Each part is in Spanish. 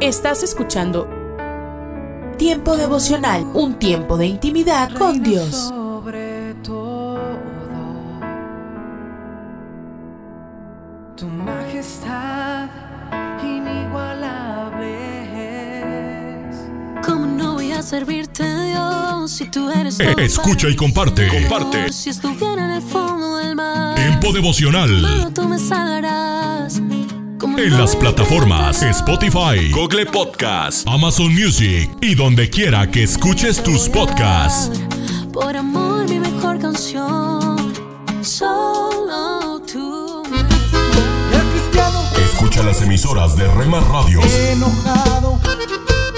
Estás escuchando Tiempo devocional, un tiempo de intimidad con Dios. Sobre todo, tu majestad inigualable es. ¿Cómo no voy a servirte, Dios, si tú eres Eh, todo escucha y comparte. Comparte. Si estuviera en el fondo del mar, Tiempo devocional. tú me salvarás. ¿Cómo En las plataformas? Spotify, Google Podcast, Amazon Music y donde quiera que escuches tus podcasts. Por amor, mi mejor canción. Solo tú. El cristiano Escucha las emisoras de Rema Radios enojado.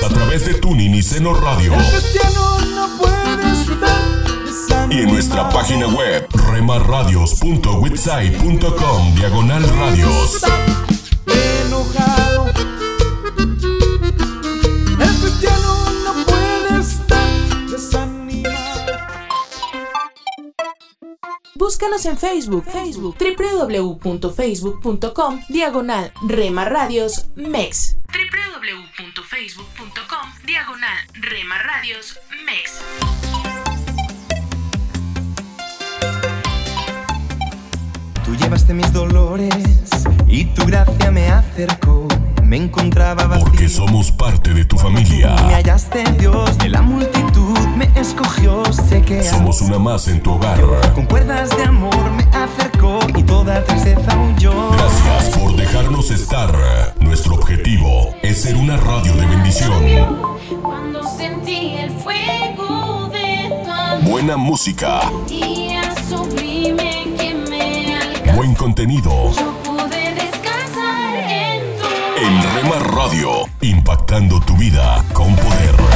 a través de Tuning y Seno Radio El cristiano no puede estar desanimado. y en nuestra página web remarradios.witsai.com diagonal radios. Búscanos en Facebook, Facebook, www.facebook.com, diagonal Rema Radios MEX. www.facebook.com, diagonal Rema Radios MEX. Tú llevaste mis dolores y tu gracia me acercó. Me encontraba vacío. Porque somos parte de tu familia. Me hallaste Dios de la multitud, me escogió, sé que Somos una más en tu hogar. con cuerdas de amor me acercó y toda tristeza huyó. Gracias por dejarnos estar. Nuestro objetivo es ser una radio de bendición. Cuando sentí el fuego de tu amor, Buena música, día sublime que me alcanzó, buen contenido. yo pude En Rema Radio, impactando tu vida con poder.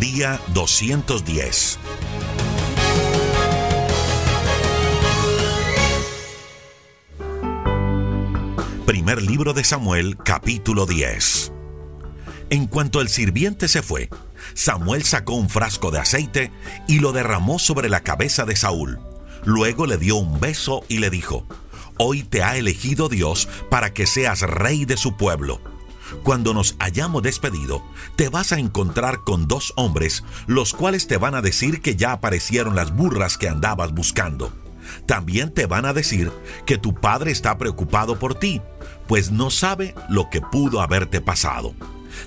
Día 210. Primer libro de Samuel, capítulo 10. En cuanto el sirviente se fue, Samuel sacó un frasco de aceite y lo derramó sobre la cabeza de Saúl. Luego le dio un beso y le dijo, Hoy te ha elegido Dios para que seas rey de su pueblo. Cuando nos hayamos despedido, te vas a encontrar con dos hombres, los cuales te van a decir que ya aparecieron las burras que andabas buscando. También te van a decir que tu padre está preocupado por ti, pues no sabe lo que pudo haberte pasado.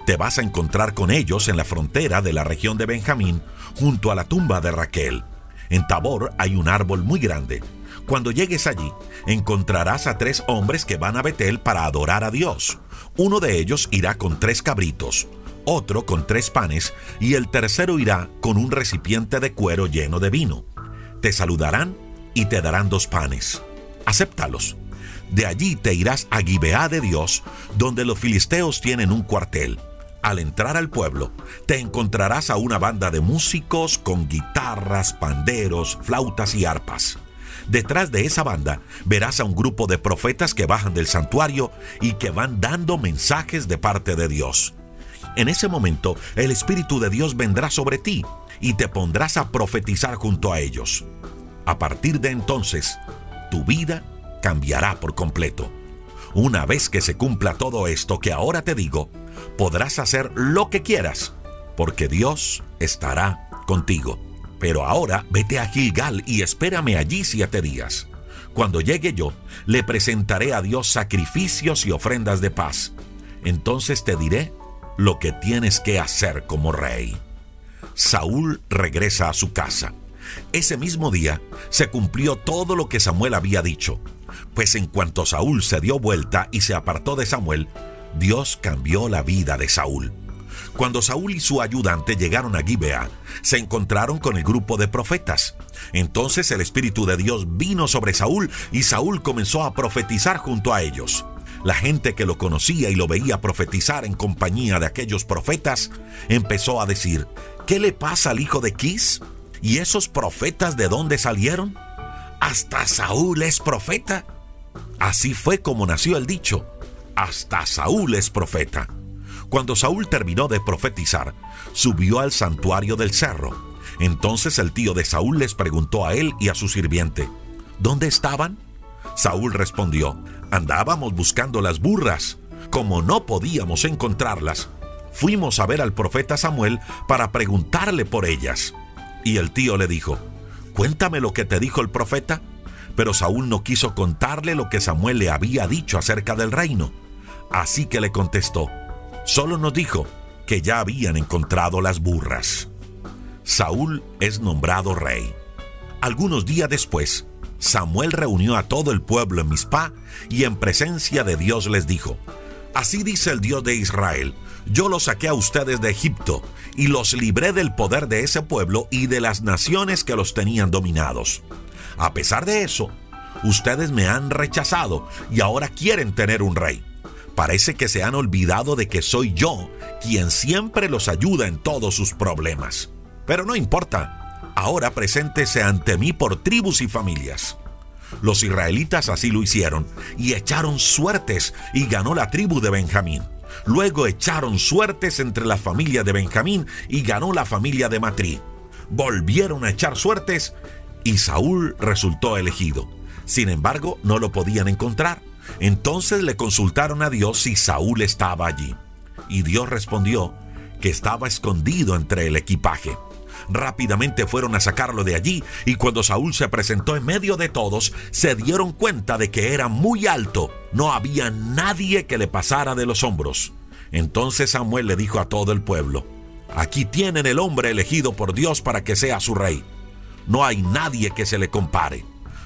Te vas a encontrar con ellos en la frontera de la región de Benjamín, junto a la tumba de Raquel. En Tabor hay un árbol muy grande. Cuando llegues allí, encontrarás a tres hombres que van a Betel para adorar a Dios. Uno de ellos irá con tres cabritos, otro con tres panes y el tercero irá con un recipiente de cuero lleno de vino. Te saludarán y te darán dos panes. Acéptalos. De allí te irás a Gibeá de Dios, donde los filisteos tienen un cuartel. Al entrar al pueblo, te encontrarás a una banda de músicos con guitarras, panderos, flautas y arpas. Detrás de esa banda verás a un grupo de profetas que bajan del santuario y que van dando mensajes de parte de Dios. En ese momento el Espíritu de Dios vendrá sobre ti y te pondrás a profetizar junto a ellos. A partir de entonces, tu vida cambiará por completo. Una vez que se cumpla todo esto que ahora te digo, podrás hacer lo que quieras, porque Dios estará contigo. Pero ahora vete a Gilgal y espérame allí siete días. Cuando llegue yo, le presentaré a Dios sacrificios y ofrendas de paz. Entonces te diré lo que tienes que hacer como rey. Saúl regresa a su casa. Ese mismo día se cumplió todo lo que Samuel había dicho, pues en cuanto Saúl se dio vuelta y se apartó de Samuel, Dios cambió la vida de Saúl. Cuando Saúl y su ayudante llegaron a Gibea, se encontraron con el grupo de profetas. Entonces el Espíritu de Dios vino sobre Saúl y Saúl comenzó a profetizar junto a ellos. La gente que lo conocía y lo veía profetizar en compañía de aquellos profetas empezó a decir, ¿qué le pasa al hijo de Quis? ¿Y esos profetas de dónde salieron? ¿Hasta Saúl es profeta? Así fue como nació el dicho, hasta Saúl es profeta. Cuando Saúl terminó de profetizar, subió al santuario del cerro. Entonces el tío de Saúl les preguntó a él y a su sirviente, ¿dónde estaban? Saúl respondió, andábamos buscando las burras. Como no podíamos encontrarlas, fuimos a ver al profeta Samuel para preguntarle por ellas. Y el tío le dijo, cuéntame lo que te dijo el profeta. Pero Saúl no quiso contarle lo que Samuel le había dicho acerca del reino. Así que le contestó, solo nos dijo que ya habían encontrado las burras. Saúl es nombrado rey. Algunos días después, Samuel reunió a todo el pueblo en Mizpah y en presencia de Dios les dijo, Así dice el Dios de Israel, yo los saqué a ustedes de Egipto y los libré del poder de ese pueblo y de las naciones que los tenían dominados. A pesar de eso, ustedes me han rechazado y ahora quieren tener un rey. Parece que se han olvidado de que soy yo quien siempre los ayuda en todos sus problemas. Pero no importa, ahora preséntese ante mí por tribus y familias. Los israelitas así lo hicieron y echaron suertes y ganó la tribu de Benjamín. Luego echaron suertes entre la familia de Benjamín y ganó la familia de Matrí. Volvieron a echar suertes y Saúl resultó elegido. Sin embargo, no lo podían encontrar. Entonces le consultaron a Dios si Saúl estaba allí. Y Dios respondió que estaba escondido entre el equipaje. Rápidamente fueron a sacarlo de allí y cuando Saúl se presentó en medio de todos, se dieron cuenta de que era muy alto. No había nadie que le pasara de los hombros. Entonces Samuel le dijo a todo el pueblo, aquí tienen el hombre elegido por Dios para que sea su rey. No hay nadie que se le compare.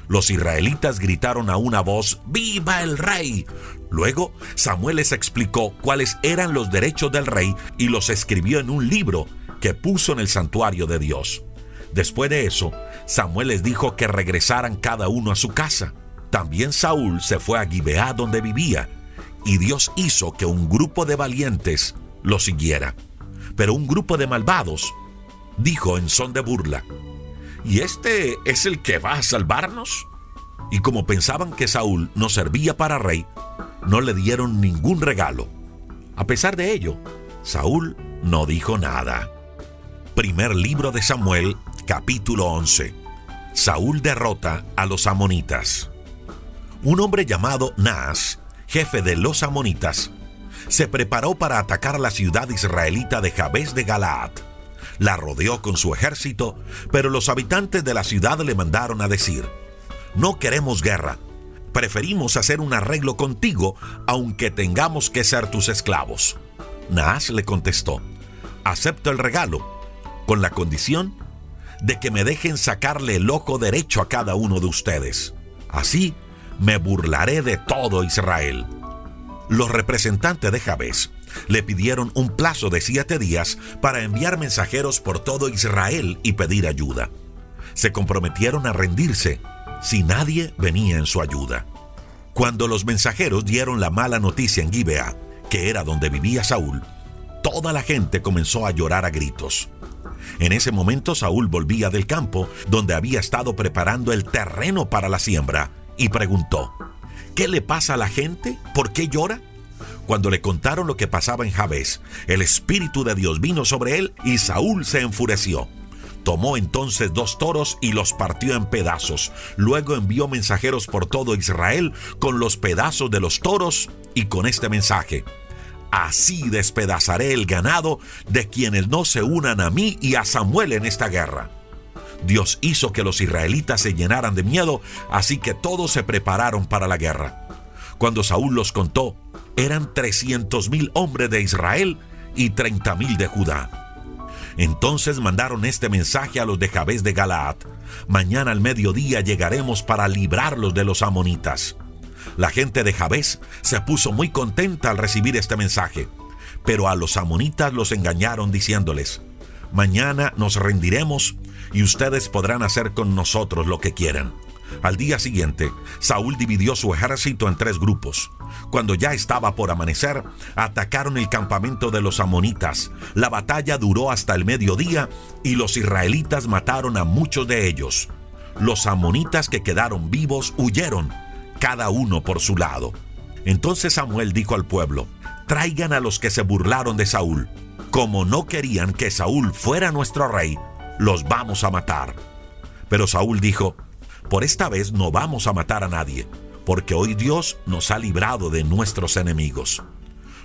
Los israelitas gritaron a una voz, ¡Viva el rey! Luego Samuel les explicó cuáles eran los derechos del rey y los escribió en un libro que puso en el santuario de Dios. Después de eso, Samuel les dijo que regresaran cada uno a su casa. También Saúl se fue a Gibeá donde vivía, y Dios hizo que un grupo de valientes lo siguiera. Pero un grupo de malvados dijo en son de burla, ¿y este es el que va a salvarnos? Y como pensaban que Saúl no servía para rey, no le dieron ningún regalo. A pesar de ello, Saúl no dijo nada. Primer libro de Samuel, capítulo 11. Saúl derrota a los amonitas. Un hombre llamado Naas, jefe de los amonitas, se preparó para atacar la ciudad israelita de Jabes de Galaad. La rodeó con su ejército, pero los habitantes de la ciudad le mandaron a decir, no queremos guerra, preferimos hacer un arreglo contigo aunque tengamos que ser tus esclavos. Naas le contestó, acepto el regalo, con la condición de que me dejen sacarle el ojo derecho a cada uno de ustedes. Así me burlaré de todo Israel. Los representantes de Jabes le pidieron un plazo de siete días para enviar mensajeros por todo Israel y pedir ayuda. Se comprometieron a rendirse si nadie venía en su ayuda. Cuando los mensajeros dieron la mala noticia en Gibea, que era donde vivía Saúl, toda la gente comenzó a llorar a gritos. En ese momento Saúl volvía del campo, donde había estado preparando el terreno para la siembra, y preguntó, ¿qué le pasa a la gente? ¿Por qué llora? Cuando le contaron lo que pasaba en Jabes, el Espíritu de Dios vino sobre él y Saúl se enfureció. Tomó entonces dos toros y los partió en pedazos. Luego envió mensajeros por todo Israel con los pedazos de los toros y con este mensaje. Así despedazaré el ganado de quienes no se unan a mí y a Samuel en esta guerra. Dios hizo que los israelitas se llenaran de miedo, así que todos se prepararon para la guerra. Cuando Saúl los contó, eran trescientos mil hombres de Israel y treinta mil de Judá. Entonces mandaron este mensaje a los de Jabes de Galaad: Mañana al mediodía llegaremos para librarlos de los amonitas. La gente de Jabes se puso muy contenta al recibir este mensaje. Pero a los amonitas los engañaron diciéndoles, mañana nos rendiremos y ustedes podrán hacer con nosotros lo que quieran. Al día siguiente, Saúl dividió su ejército en tres grupos. Cuando ya estaba por amanecer, atacaron el campamento de los amonitas. La batalla duró hasta el mediodía y los israelitas mataron a muchos de ellos. Los amonitas que quedaron vivos huyeron, cada uno por su lado. Entonces Samuel dijo al pueblo, traigan a los que se burlaron de Saúl. Como no querían que Saúl fuera nuestro rey, los vamos a matar. Pero Saúl dijo, por esta vez no vamos a matar a nadie, porque hoy Dios nos ha librado de nuestros enemigos.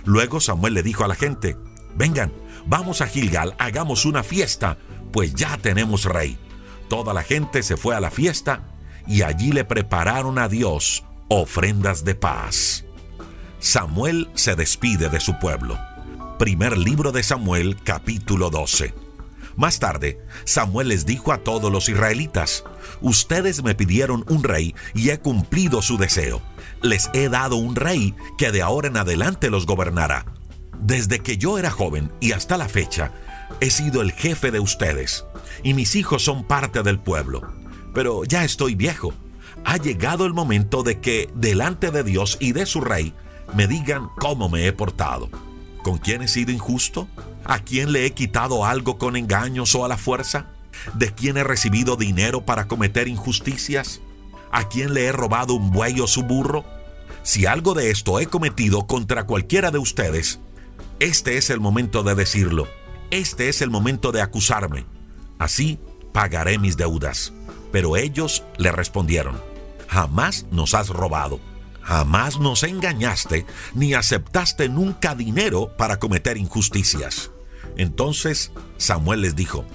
Luego Samuel le dijo a la gente, vengan, vamos a Gilgal, hagamos una fiesta, pues ya tenemos rey. Toda la gente se fue a la fiesta y allí le prepararon a Dios ofrendas de paz. Samuel se despide de su pueblo. Primer libro de Samuel capítulo 12. Más tarde, Samuel les dijo a todos los israelitas, ustedes me pidieron un rey y he cumplido su deseo. Les he dado un rey que de ahora en adelante los gobernará. Desde que yo era joven y hasta la fecha, he sido el jefe de ustedes, y mis hijos son parte del pueblo. Pero ya estoy viejo. Ha llegado el momento de que, delante de Dios y de su rey, me digan cómo me he portado. ¿Con quién he sido injusto? ¿A quién le he quitado algo con engaños o a la fuerza? ¿De quién he recibido dinero para cometer injusticias? ¿A quién le he robado un buey o su burro? Si algo de esto he cometido contra cualquiera de ustedes, este es el momento de decirlo. Este es el momento de acusarme. Así pagaré mis deudas. Pero ellos le respondieron, jamás nos has robado Jamás nos engañaste ni aceptaste nunca dinero para cometer injusticias. Entonces Samuel les dijo,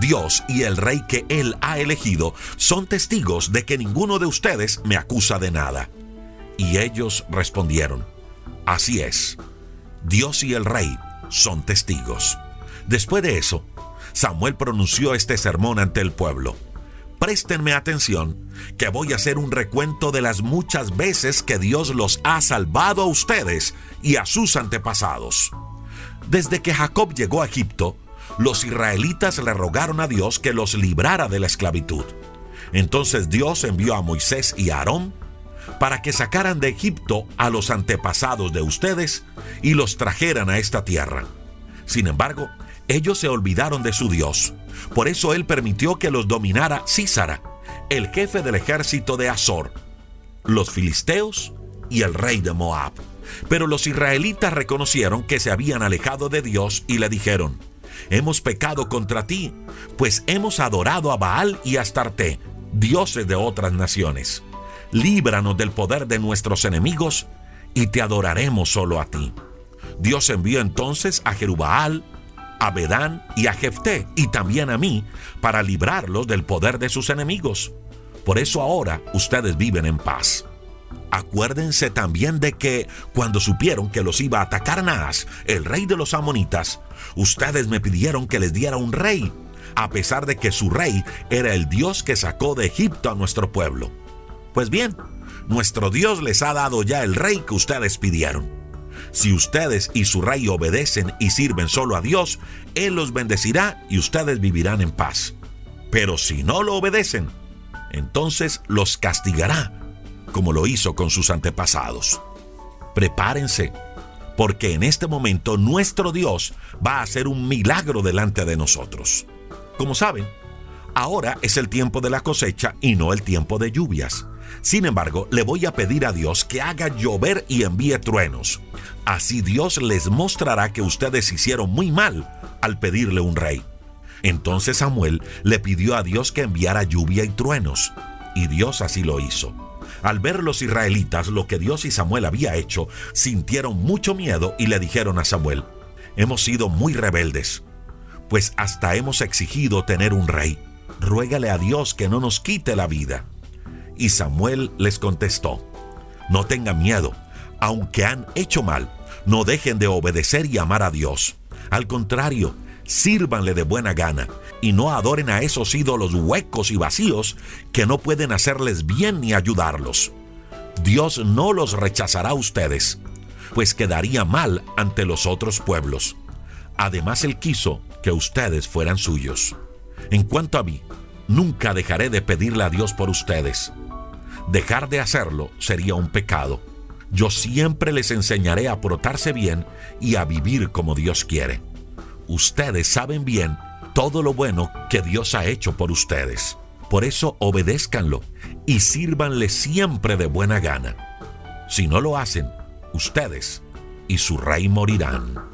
Dios y el rey que él ha elegido son testigos de que ninguno de ustedes me acusa de nada. Y ellos respondieron, Así es, Dios y el rey son testigos. Después de eso, Samuel pronunció este sermón ante el pueblo préstenme atención, que voy a hacer un recuento de las muchas veces que Dios los ha salvado a ustedes y a sus antepasados. Desde que Jacob llegó a Egipto, los israelitas le rogaron a Dios que los librara de la esclavitud. Entonces Dios envió a Moisés y a Aarón para que sacaran de Egipto a los antepasados de ustedes y los trajeran a esta tierra. Sin embargo, ellos se olvidaron de su Dios. Por eso él permitió que los dominara Císara, el jefe del ejército de Azor, los filisteos y el rey de Moab. Pero los israelitas reconocieron que se habían alejado de Dios y le dijeron, hemos pecado contra ti, pues hemos adorado a Baal y a Astarte, dioses de otras naciones. Líbranos del poder de nuestros enemigos y te adoraremos solo a ti. Dios envió entonces a Jerubaal, a Bedán y a Jefté y también a mí para librarlos del poder de sus enemigos. Por eso ahora ustedes viven en paz. Acuérdense también de que cuando supieron que los iba a atacar Naas, el rey de los amonitas, ustedes me pidieron que les diera un rey, a pesar de que su rey era el Dios que sacó de Egipto a nuestro pueblo. Pues bien, nuestro Dios les ha dado ya el rey que ustedes pidieron. Si ustedes y su rey obedecen y sirven solo a Dios, Él los bendecirá y ustedes vivirán en paz. Pero si no lo obedecen, entonces los castigará, como lo hizo con sus antepasados. Prepárense, porque en este momento nuestro Dios va a hacer un milagro delante de nosotros. Como saben, ahora es el tiempo de la cosecha y no el tiempo de lluvias. Sin embargo, le voy a pedir a Dios que haga llover y envíe truenos. Así Dios les mostrará que ustedes hicieron muy mal al pedirle un rey. Entonces Samuel le pidió a Dios que enviara lluvia y truenos, y Dios así lo hizo. Al ver los israelitas lo que Dios y Samuel había hecho, sintieron mucho miedo y le dijeron a Samuel, hemos sido muy rebeldes, pues hasta hemos exigido tener un rey. Ruégale a Dios que no nos quite la vida. Y Samuel les contestó, no tengan miedo, aunque han hecho mal, no dejen de obedecer y amar a Dios. Al contrario, sírvanle de buena gana y no adoren a esos ídolos huecos y vacíos que no pueden hacerles bien ni ayudarlos. Dios no los rechazará a ustedes. pues quedaría mal ante los otros pueblos. Además, él quiso que ustedes fueran suyos. En cuanto a mí, nunca dejaré de pedirle a Dios por ustedes. Dejar de hacerlo sería un pecado. Yo siempre les enseñaré a portarse bien y a vivir como Dios quiere. Ustedes saben bien todo lo bueno que Dios ha hecho por ustedes. Por eso obedézcanlo y sírvanle siempre de buena gana. Si no lo hacen, ustedes y su rey morirán.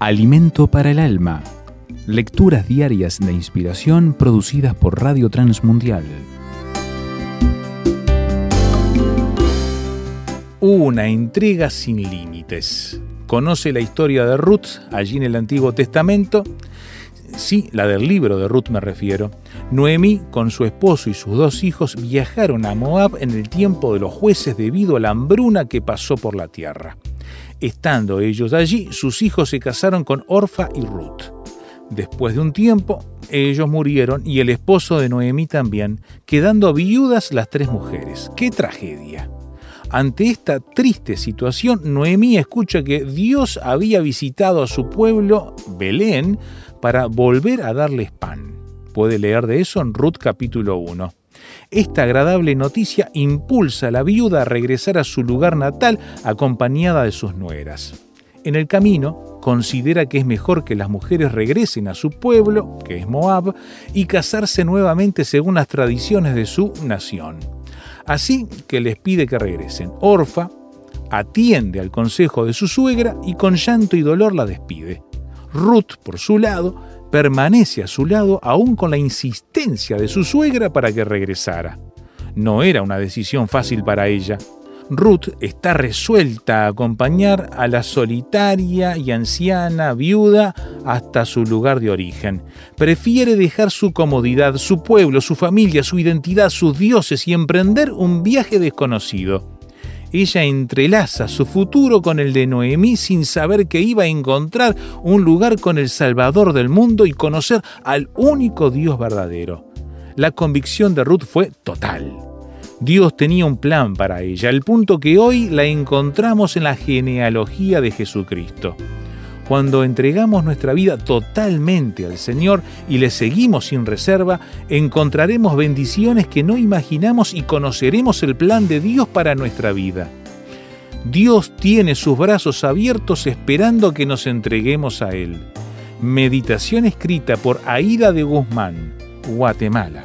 Alimento para el alma. Lecturas diarias de inspiración producidas por Radio Transmundial. Una entrega sin límites. Conoce la historia de Ruth allí en el Antiguo Testamento. Sí, la del libro de Ruth me refiero. Noemí, con su esposo y sus dos hijos, viajaron a Moab en el tiempo de los jueces debido a la hambruna que pasó por la tierra. Estando ellos allí, sus hijos se casaron con Orfa y Ruth. Después de un tiempo, ellos murieron y el esposo de Noemí también, quedando viudas las tres mujeres. ¡Qué tragedia! Ante esta triste situación, Noemí escucha que Dios había visitado a su pueblo, Belén, para volver a darles pan. Puede leer de eso en Ruth capítulo 1. Esta agradable noticia impulsa a la viuda a regresar a su lugar natal acompañada de sus nueras. En el camino, considera que es mejor que las mujeres regresen a su pueblo, que es Moab, y casarse nuevamente según las tradiciones de su nación. Así que les pide que regresen. Orfa atiende al consejo de su suegra y con llanto y dolor la despide. Ruth, por su lado, permanece a su lado aún con la insistencia de su suegra para que regresara. No era una decisión fácil para ella. Ruth está resuelta a acompañar a la solitaria y anciana viuda hasta su lugar de origen. Prefiere dejar su comodidad, su pueblo, su familia, su identidad, sus dioses y emprender un viaje desconocido ella entrelaza su futuro con el de Noemí sin saber que iba a encontrar un lugar con el Salvador del mundo y conocer al único Dios verdadero. La convicción de Ruth fue total. Dios tenía un plan para ella, al punto que hoy la encontramos en la genealogía de Jesucristo. Cuando entregamos nuestra vida totalmente al Señor y le seguimos sin reserva, encontraremos bendiciones que no imaginamos y conoceremos el plan de Dios para nuestra vida. Dios tiene sus brazos abiertos esperando que nos entreguemos a Él. Meditación escrita por Aida de Guzmán, Guatemala.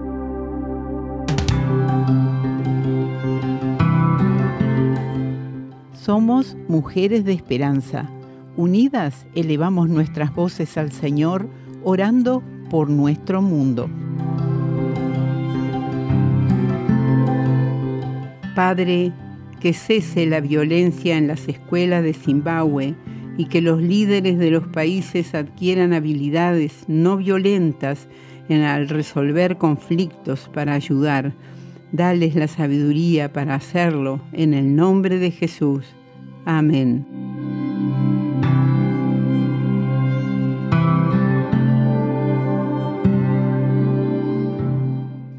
Somos mujeres de esperanza. Unidas elevamos nuestras voces al Señor, orando por nuestro mundo. Padre, que cese la violencia en las escuelas de Zimbabue y que los líderes de los países adquieran habilidades no violentas en al resolver conflictos para ayudar Dales la sabiduría para hacerlo en el nombre de Jesús. Amén.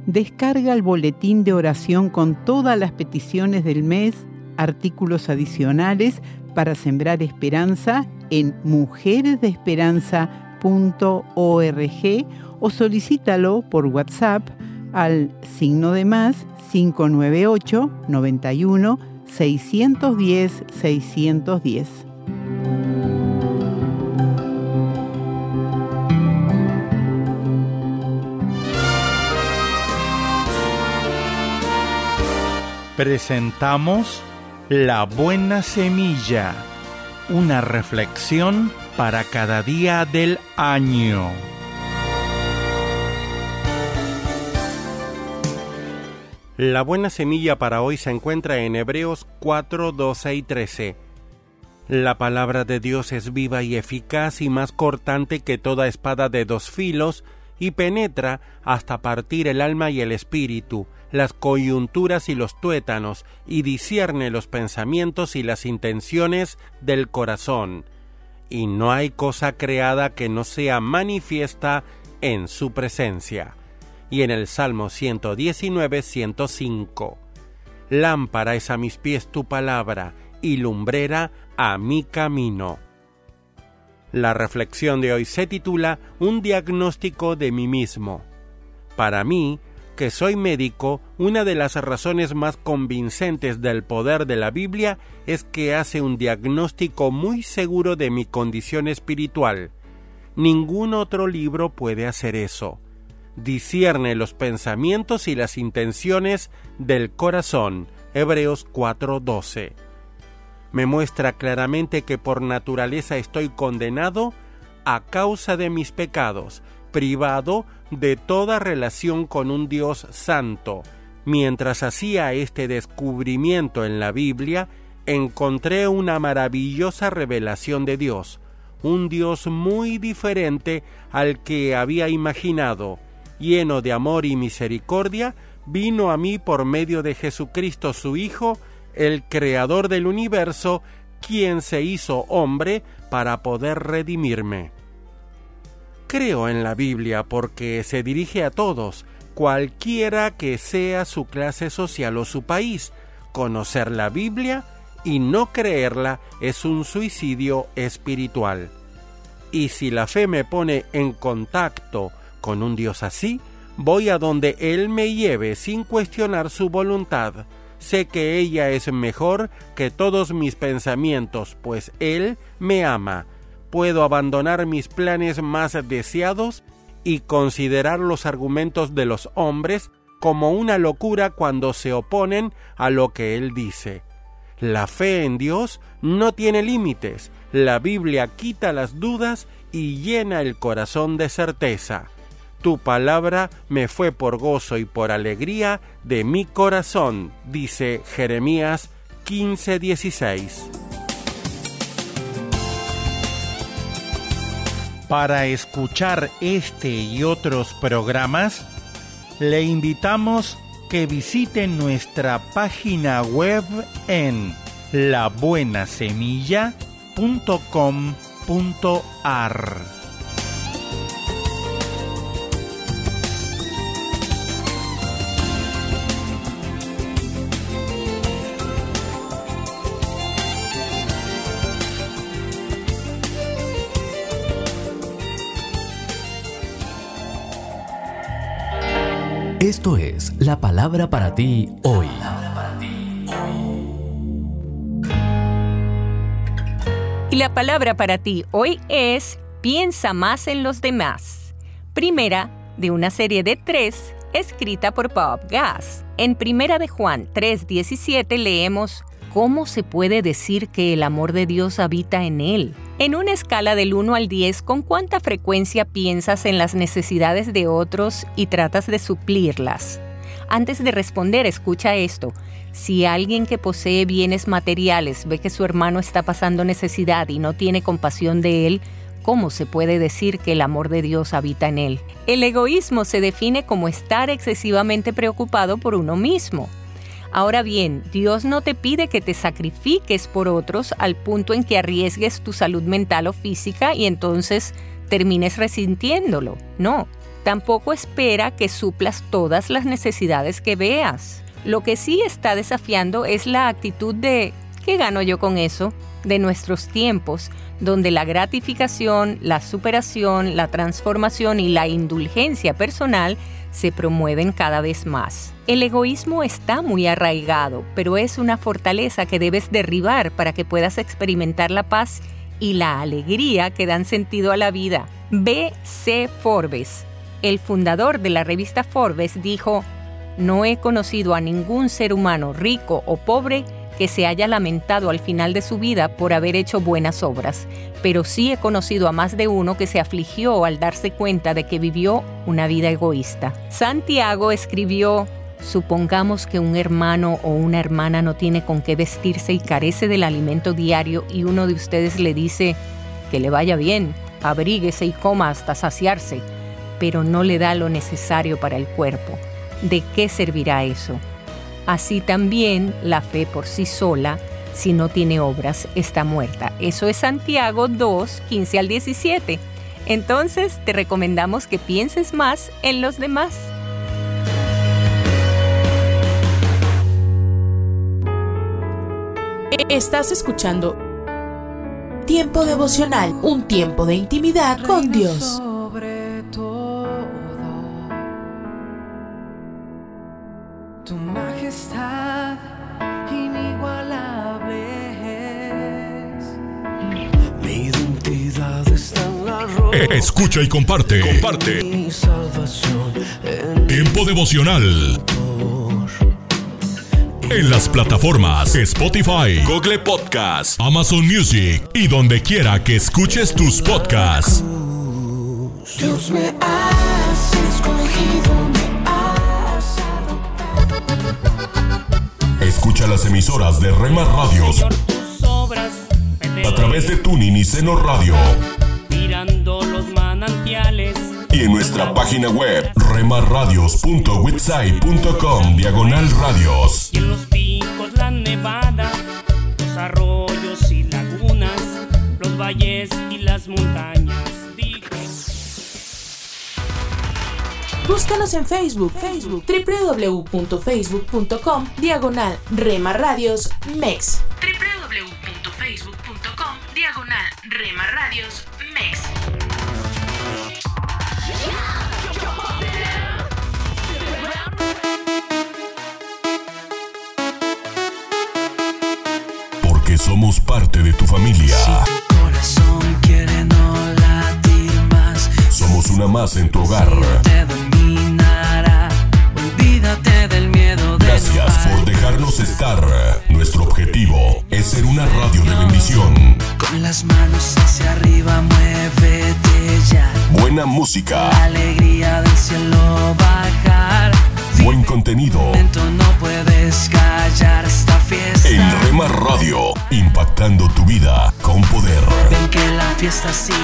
Descarga el boletín de oración con todas las peticiones del mes, artículos adicionales para sembrar esperanza en mujeresdeesperanza.org o solicítalo por WhatsApp al signo de más 598 91 610-610. Presentamos La Buena Semilla, una reflexión para cada día del año. La buena semilla para hoy se encuentra en Hebreos 4, 12 y 13. La palabra de Dios es viva y eficaz y más cortante que toda espada de dos filos, y penetra hasta partir el alma y el espíritu, las coyunturas y los tuétanos, y discierne los pensamientos y las intenciones del corazón. Y no hay cosa creada que no sea manifiesta en su presencia y en el Salmo 119, 105. Lámpara es a mis pies tu palabra y lumbrera a mi camino. La reflexión de hoy se titula Un diagnóstico de mí mismo. Para mí, que soy médico, una de las razones más convincentes del poder de la Biblia es que hace un diagnóstico muy seguro de mi condición espiritual. Ningún otro libro puede hacer eso discierne los pensamientos y las intenciones del corazón. Hebreos 4:12. Me muestra claramente que por naturaleza estoy condenado a causa de mis pecados, privado de toda relación con un Dios santo. Mientras hacía este descubrimiento en la Biblia, encontré una maravillosa revelación de Dios, un Dios muy diferente al que había imaginado, lleno de amor y misericordia, vino a mí por medio de Jesucristo su Hijo, el Creador del universo, quien se hizo hombre para poder redimirme. Creo en la Biblia porque se dirige a todos, cualquiera que sea su clase social o su país. Conocer la Biblia y no creerla es un suicidio espiritual. Y si la fe me pone en contacto con un Dios así, voy a donde Él me lleve sin cuestionar su voluntad. Sé que ella es mejor que todos mis pensamientos, pues Él me ama. Puedo abandonar mis planes más deseados y considerar los argumentos de los hombres como una locura cuando se oponen a lo que Él dice. La fe en Dios no tiene límites. La Biblia quita las dudas y llena el corazón de certeza. Tu palabra me fue por gozo y por alegría de mi corazón, dice Jeremías 15:16. Para escuchar este y otros programas, le invitamos que visite nuestra página web en labuenasemilla.com.ar. Esto es la palabra para ti hoy. Y la palabra para ti hoy es piensa más en los demás. Primera de una serie de tres escrita por Bob Gass. En Primera de Juan 3:17 leemos ¿Cómo se puede decir que el amor de Dios habita en él? En una escala del 1 al 10, ¿con cuánta frecuencia piensas en las necesidades de otros y tratas de suplirlas? Antes de responder, escucha esto. Si alguien que posee bienes materiales ve que su hermano está pasando necesidad y no tiene compasión de él, ¿cómo se puede decir que el amor de Dios habita en él? El egoísmo se define como estar excesivamente preocupado por uno mismo. Ahora bien, Dios no te pide que te sacrifiques por otros al punto en que arriesgues tu salud mental o física y entonces termines resintiéndolo. No, tampoco espera que suplas todas las necesidades que veas. Lo que sí está desafiando es la actitud de ¿qué gano yo con eso? de nuestros tiempos, donde la gratificación, la superación, la transformación y la indulgencia personal se promueven cada vez más. El egoísmo está muy arraigado, pero es una fortaleza que debes derribar para que puedas experimentar la paz y la alegría que dan sentido a la vida. B. C. Forbes, el fundador de la revista Forbes, dijo, No he conocido a ningún ser humano rico o pobre que se haya lamentado al final de su vida por haber hecho buenas obras, pero sí he conocido a más de uno que se afligió al darse cuenta de que vivió una vida egoísta. Santiago escribió, Supongamos que un hermano o una hermana no tiene con qué vestirse y carece del alimento diario y uno de ustedes le dice que le vaya bien, abríguese y coma hasta saciarse, pero no le da lo necesario para el cuerpo. ¿De qué servirá eso? Así también la fe por sí sola, si no tiene obras, está muerta. Eso es Santiago 2, 15 al 17. Entonces te recomendamos que pienses más en los demás. Estás escuchando Tiempo devocional, un tiempo de intimidad con Dios. Sobre todo, tu majestad inigualable es. Mi identidad está en la roca. Eh, Escucha y comparte. Comparte. Mi salvación en Tiempo devocional. En las plataformas Spotify, Google Podcast, Amazon Music y donde quiera que escuches tus podcasts. Dios me has escogido, me has Escucha las emisoras de Rema Radios a través de Tuning y Seno Radio mirando los manantiales. Y en nuestra página web remarradios.witsai.com diagonal radios. Y en los picos la nevada, los arroyos y lagunas, los valles y las montañas. Búscanos en Facebook, Facebook, www.facebook.com, diagonal Rema Radios MEX. www.facebook.com, diagonal Rema Radios MEX. Porque somos parte de tu familia. Somos una más en tu hogar. Te dominará. Olvídate del miedo de Gracias por dejarnos estar. Nuestro objetivo es ser una radio de bendición. Las manos hacia arriba, muévete ya. Buena música, La alegría del cielo bajar. buen contenido. Momento no puedes callar esta fiesta. En Rema Radio, impactando tu vida con poder. Ven que la fiesta sigue.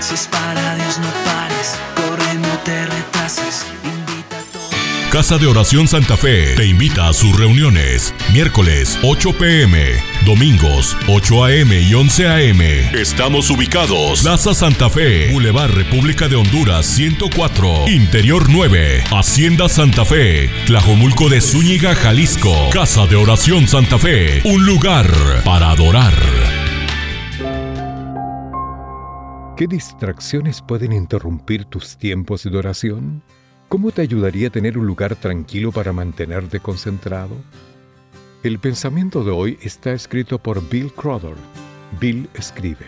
Si es para Dios, no pares. Corre, no te retrases. Invita a todos. Casa de Oración Santa Fe te invita a sus reuniones. Miércoles 8 pm, domingos 8 am y 11 am. Estamos ubicados. Plaza Santa Fe, Boulevard República de Honduras 104, Interior 9, Hacienda Santa Fe, Tlajomulco de Zúñiga, Jalisco. Casa de Oración Santa Fe, un lugar para adorar. ¿Qué distracciones pueden interrumpir tus tiempos de oración? ¿Cómo te ayudaría a tener un lugar tranquilo para mantenerte concentrado? El pensamiento de hoy está escrito por Bill Crowder. Bill escribe.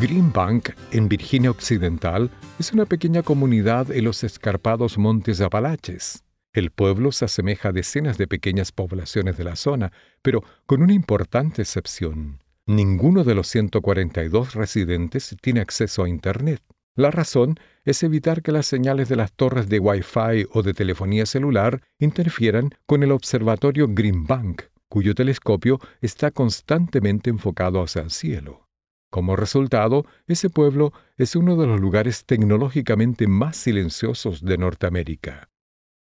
Greenbank, en Virginia Occidental, es una pequeña comunidad en los escarpados montes Apalaches. El pueblo se asemeja a decenas de pequeñas poblaciones de la zona, pero con una importante excepción. Ninguno de los 142 residentes tiene acceso a Internet. La razón es evitar que las señales de las torres de Wi-Fi o de telefonía celular interfieran con el observatorio Greenbank, cuyo telescopio está constantemente enfocado hacia el cielo. Como resultado, ese pueblo es uno de los lugares tecnológicamente más silenciosos de Norteamérica.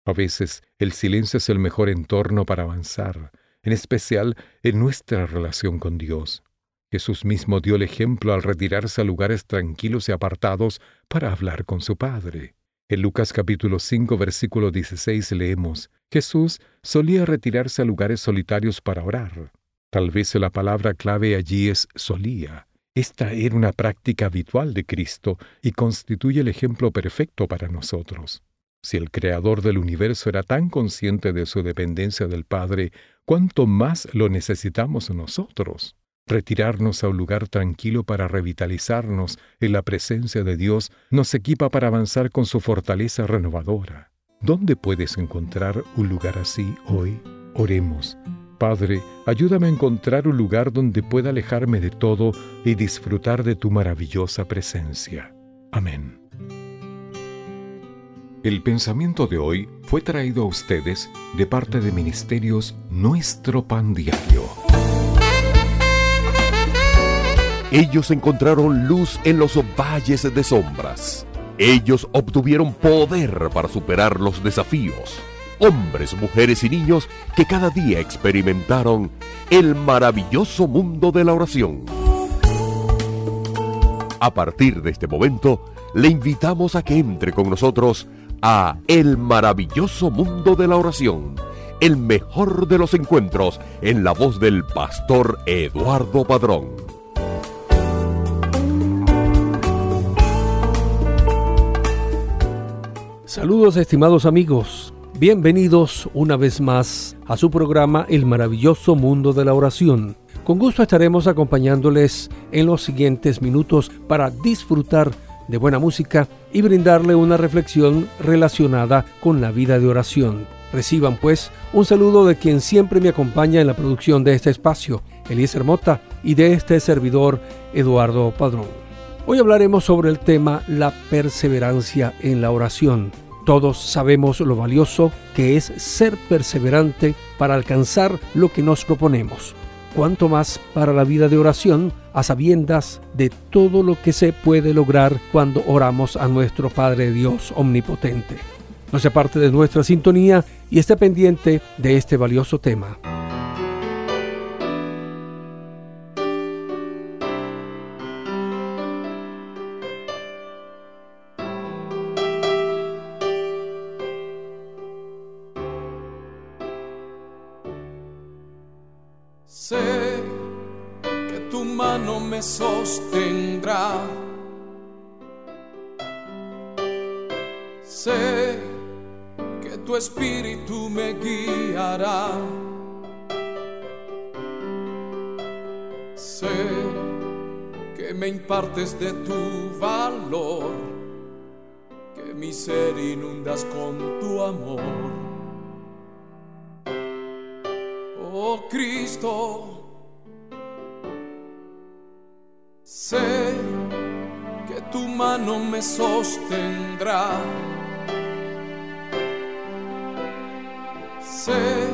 A veces, el silencio es el mejor entorno para avanzar, en especial en nuestra relación con Dios. Jesús mismo dio el ejemplo al retirarse a lugares tranquilos y apartados para hablar con su Padre. En Lucas capítulo 5 versículo 16 leemos, Jesús solía retirarse a lugares solitarios para orar. Tal vez la palabra clave allí es solía. Esta era una práctica habitual de Cristo y constituye el ejemplo perfecto para nosotros. Si el Creador del universo era tan consciente de su dependencia del Padre, ¿cuánto más lo necesitamos nosotros? Retirarnos a un lugar tranquilo para revitalizarnos en la presencia de Dios nos equipa para avanzar con su fortaleza renovadora. ¿Dónde puedes encontrar un lugar así hoy? Oremos. Padre, ayúdame a encontrar un lugar donde pueda alejarme de todo y disfrutar de tu maravillosa presencia. Amén. El pensamiento de hoy fue traído a ustedes de parte de Ministerios Nuestro Pan Diario. Ellos encontraron luz en los valles de sombras. Ellos obtuvieron poder para superar los desafíos. Hombres, mujeres y niños que cada día experimentaron el maravilloso mundo de la oración. A partir de este momento, le invitamos a que entre con nosotros a El maravilloso mundo de la oración, el mejor de los encuentros en la voz del pastor Eduardo Padrón. Saludos estimados amigos, bienvenidos una vez más a su programa El maravilloso mundo de la oración. Con gusto estaremos acompañándoles en los siguientes minutos para disfrutar de buena música y brindarle una reflexión relacionada con la vida de oración. Reciban pues un saludo de quien siempre me acompaña en la producción de este espacio, Eliezer Mota, y de este servidor, Eduardo Padrón. Hoy hablaremos sobre el tema la perseverancia en la oración. Todos sabemos lo valioso que es ser perseverante para alcanzar lo que nos proponemos cuanto más para la vida de oración, a sabiendas de todo lo que se puede lograr cuando oramos a nuestro Padre Dios Omnipotente. No sea parte de nuestra sintonía y esté pendiente de este valioso tema. Me impartes de tu valor, que mi ser inundas con tu amor. Oh Cristo, Sé que tu mano me sostendrá. Sé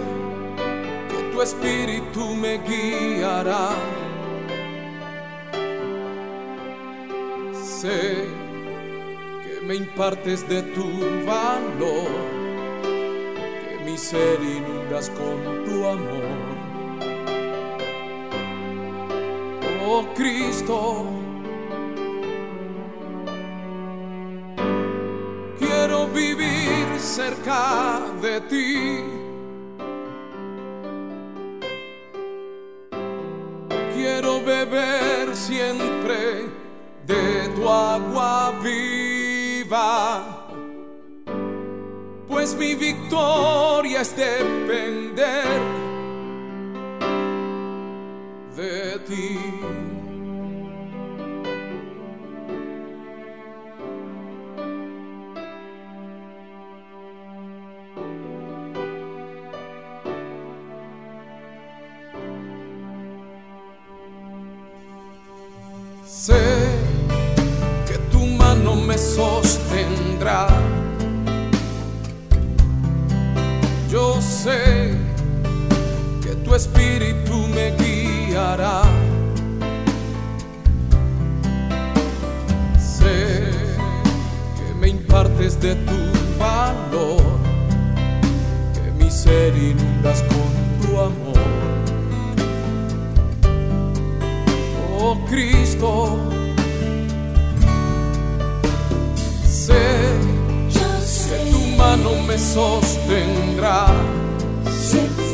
que tu espíritu me guiará. Que me impartes de tu valor, que mi ser inundas con tu amor. oh Cristo. Quiero vivir cerca de ti. Quiero beber siempre agua viva. Pues mi victoria es depender de ti. Tu espíritu me guía Sé que me impartes de tu valor, que mi ser inundas con tu amor. Oh Cristo, sé, que tu mano me sostendrá sé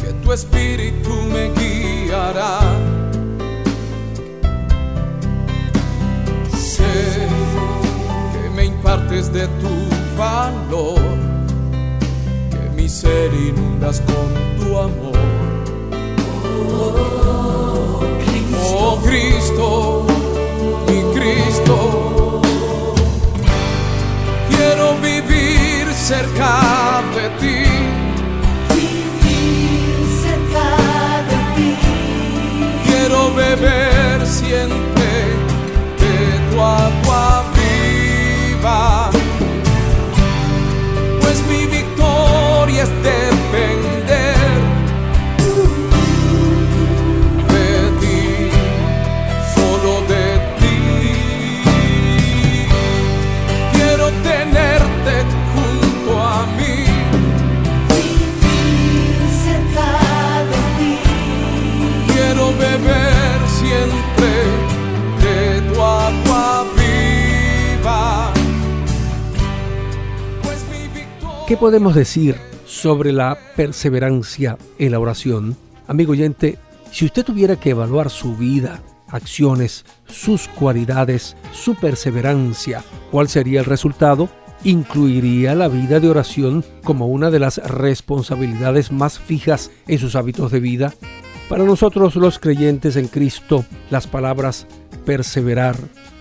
que tu espíritu me guiará. Sé partes de tu valor, que mi ser inundas con tu amor. Oh Cristo, mi Cristo, quiero vivir cerca de ti. Beber siempre de tu agua viva, pues mi victoria es depender ¿Qué podemos decir sobre la perseverancia en la oración? Amigo oyente, si usted tuviera que evaluar su vida, acciones, sus cualidades, su perseverancia, ¿cuál sería el resultado? ¿Incluiría la vida de oración como una de las responsabilidades más fijas en sus hábitos de vida? Para nosotros los creyentes en Cristo, las palabras perseverar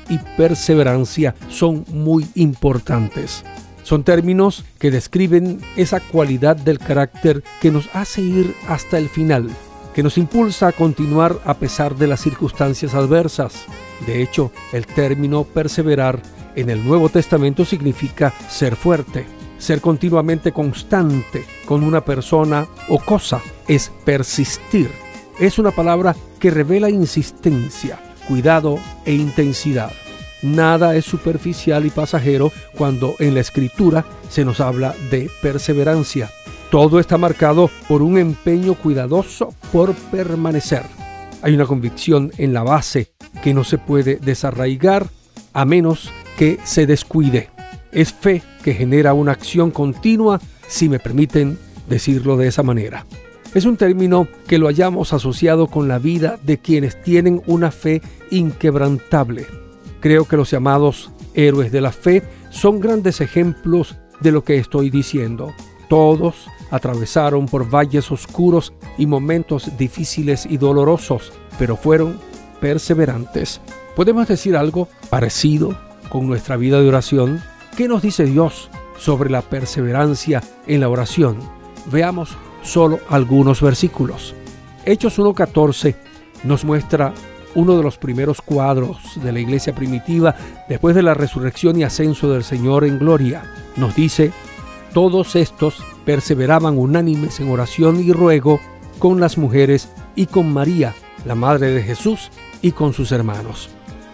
y perseverancia son muy importantes. Son términos que describen esa cualidad del carácter que nos hace ir hasta el final, que nos impulsa a continuar a pesar de las circunstancias adversas. De hecho, el término perseverar en el Nuevo Testamento significa ser fuerte, ser continuamente constante con una persona o cosa, es persistir. Es una palabra que revela insistencia, cuidado e intensidad. Nada es superficial y pasajero cuando en la escritura se nos habla de perseverancia. Todo está marcado por un empeño cuidadoso por permanecer. Hay una convicción en la base que no se puede desarraigar a menos que se descuide. Es fe que genera una acción continua, si me permiten decirlo de esa manera. Es un término que lo hayamos asociado con la vida de quienes tienen una fe inquebrantable. Creo que los llamados héroes de la fe son grandes ejemplos de lo que estoy diciendo. Todos atravesaron por valles oscuros y momentos difíciles y dolorosos, pero fueron perseverantes. ¿Podemos decir algo parecido con nuestra vida de oración? ¿Qué nos dice Dios sobre la perseverancia en la oración? Veamos solo algunos versículos. Hechos 1.14 nos muestra uno de los primeros cuadros de la iglesia primitiva después de la resurrección y ascenso del Señor en gloria. Nos dice, todos estos perseveraban unánimes en oración y ruego con las mujeres y con María, la Madre de Jesús, y con sus hermanos.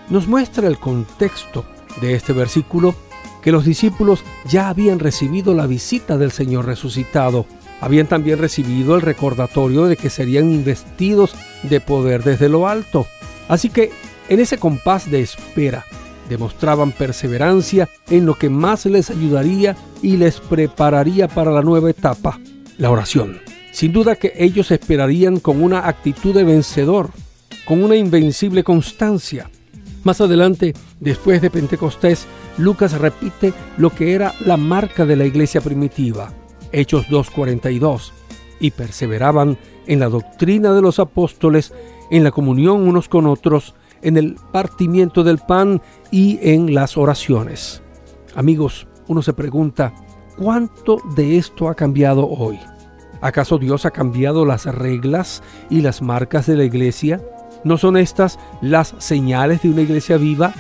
Nos muestra el contexto de este versículo que los discípulos ya habían recibido la visita del Señor resucitado habían también recibido el recordatorio de que serían investidos de poder desde lo alto. Así que en ese compás de espera demostraban perseverancia en lo que más les ayudaría y les prepararía para la nueva etapa, la oración. Sin duda que ellos esperarían con una actitud de vencedor, con una invencible constancia. Más adelante, después de Pentecostés, Lucas repite lo que era la marca de la iglesia primitiva, Hechos 2.42, y perseveraban en la doctrina de los apóstoles, en la comunión unos con otros, en el partimiento del pan y en las oraciones. Amigos, uno se pregunta, ¿cuánto de esto ha cambiado hoy? ¿Acaso Dios ha cambiado las reglas y las marcas de la iglesia? ¿No son estas las señales de una iglesia viva?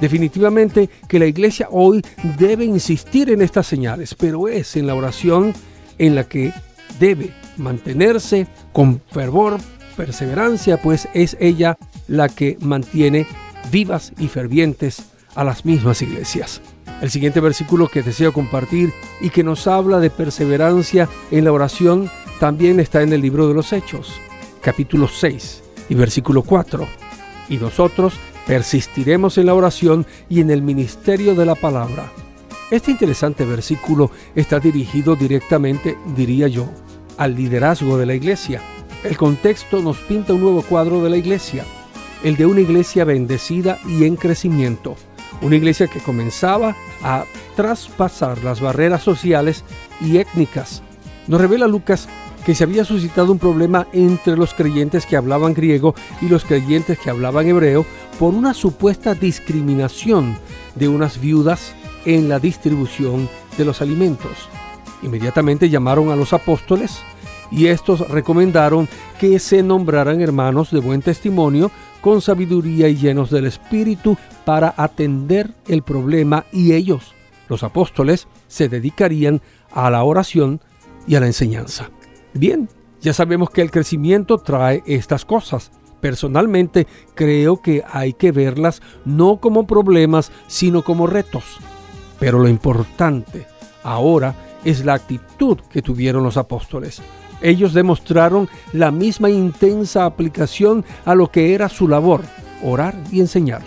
Definitivamente que la iglesia hoy debe insistir en estas señales, pero es en la oración en la que debe mantenerse con fervor, perseverancia, pues es ella la que mantiene vivas y fervientes a las mismas iglesias. El siguiente versículo que deseo compartir y que nos habla de perseverancia en la oración también está en el libro de los Hechos, capítulo 6 y versículo 4. Y nosotros persistiremos en la oración y en el ministerio de la palabra. Este interesante versículo está dirigido directamente, diría yo, al liderazgo de la iglesia. El contexto nos pinta un nuevo cuadro de la iglesia, el de una iglesia bendecida y en crecimiento, una iglesia que comenzaba a traspasar las barreras sociales y étnicas. Nos revela Lucas que se había suscitado un problema entre los creyentes que hablaban griego y los creyentes que hablaban hebreo por una supuesta discriminación de unas viudas en la distribución de los alimentos. Inmediatamente llamaron a los apóstoles y estos recomendaron que se nombraran hermanos de buen testimonio, con sabiduría y llenos del Espíritu para atender el problema y ellos, los apóstoles, se dedicarían a la oración y a la enseñanza. Bien, ya sabemos que el crecimiento trae estas cosas. Personalmente creo que hay que verlas no como problemas, sino como retos. Pero lo importante ahora es la actitud que tuvieron los apóstoles. Ellos demostraron la misma intensa aplicación a lo que era su labor, orar y enseñar.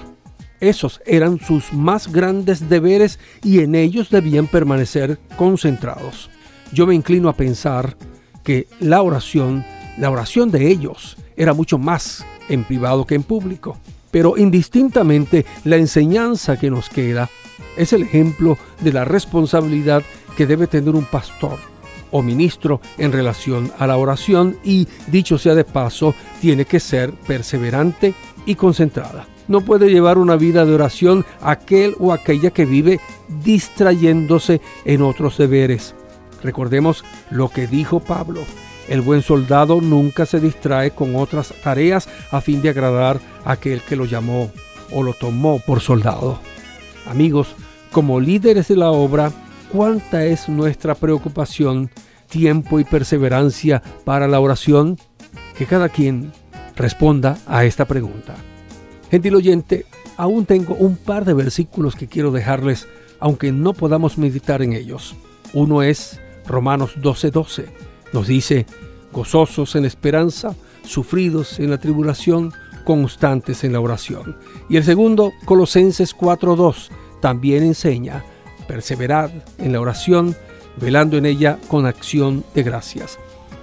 Esos eran sus más grandes deberes y en ellos debían permanecer concentrados. Yo me inclino a pensar que la oración, la oración de ellos, era mucho más en privado que en público. Pero indistintamente la enseñanza que nos queda es el ejemplo de la responsabilidad que debe tener un pastor o ministro en relación a la oración y, dicho sea de paso, tiene que ser perseverante y concentrada. No puede llevar una vida de oración aquel o aquella que vive distrayéndose en otros deberes. Recordemos lo que dijo Pablo. El buen soldado nunca se distrae con otras tareas a fin de agradar a aquel que lo llamó o lo tomó por soldado. Amigos, como líderes de la obra, ¿cuánta es nuestra preocupación, tiempo y perseverancia para la oración? Que cada quien responda a esta pregunta. Gentil oyente, aún tengo un par de versículos que quiero dejarles, aunque no podamos meditar en ellos. Uno es Romanos 12:12 nos dice, gozosos en esperanza, sufridos en la tribulación, constantes en la oración. Y el segundo, Colosenses 4:2, también enseña, perseverad en la oración, velando en ella con acción de gracias.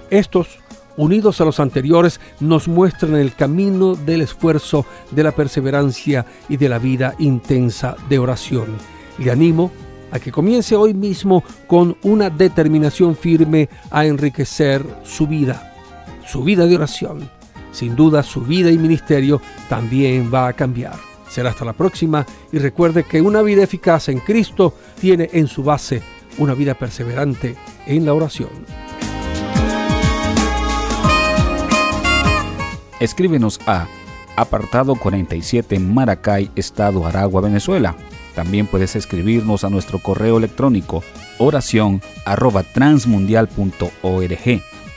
Estos, unidos a los anteriores, nos muestran el camino del esfuerzo, de la perseverancia y de la vida intensa de oración. Le animo a que comience hoy mismo con una determinación firme a enriquecer su vida, su vida de oración. Sin duda su vida y ministerio también va a cambiar. Será hasta la próxima y recuerde que una vida eficaz en Cristo tiene en su base una vida perseverante en la oración. Escríbenos a apartado 47 Maracay, Estado Aragua, Venezuela también puedes escribirnos a nuestro correo electrónico oración arroba.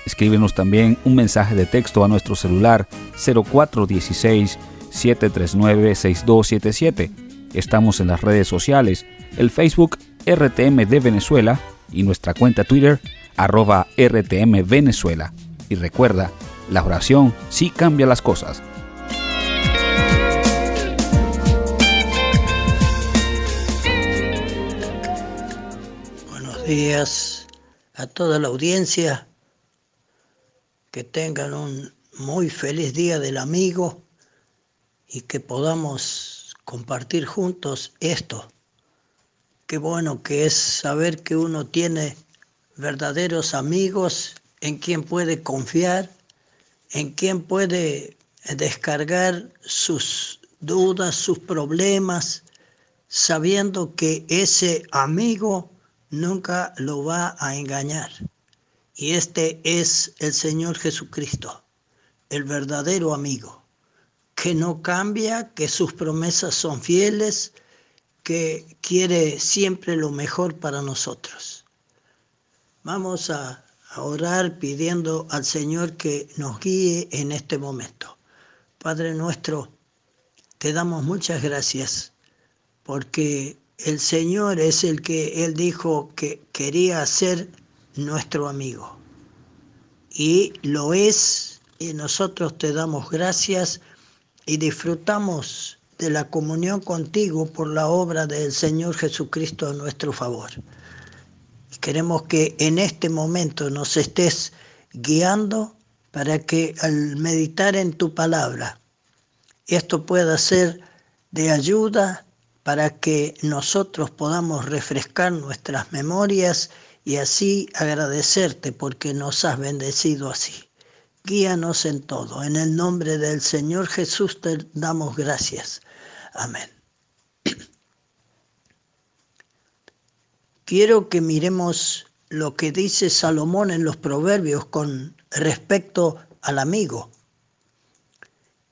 Escríbenos también un mensaje de texto a nuestro celular 0416 739 6277. Estamos en las redes sociales, el Facebook RTM de Venezuela y nuestra cuenta Twitter arroba RTM Venezuela. Y recuerda, la oración sí cambia las cosas. días a toda la audiencia. Que tengan un muy feliz día del amigo y que podamos compartir juntos esto. Qué bueno que es saber que uno tiene verdaderos amigos en quien puede confiar, en quien puede descargar sus dudas, sus problemas, sabiendo que ese amigo nunca lo va a engañar. Y este es el Señor Jesucristo, el verdadero amigo, que no cambia, que sus promesas son fieles, que quiere siempre lo mejor para nosotros. Vamos a, orar pidiendo al Señor que nos guíe en este momento. Padre nuestro, te damos muchas gracias porque el Señor es el que Él dijo que quería ser nuestro amigo. Y lo es, y nosotros te damos gracias y disfrutamos de la comunión contigo por la obra del Señor Jesucristo a nuestro favor. Queremos que en este momento nos estés guiando para que al meditar en tu palabra, esto pueda ser de ayuda para que nosotros podamos refrescar nuestras memorias y así agradecerte porque nos has bendecido así. Guíanos en todo. En el nombre del Señor Jesús te damos gracias. Amén. Quiero que miremos lo que dice Salomón en los proverbios con respecto al amigo.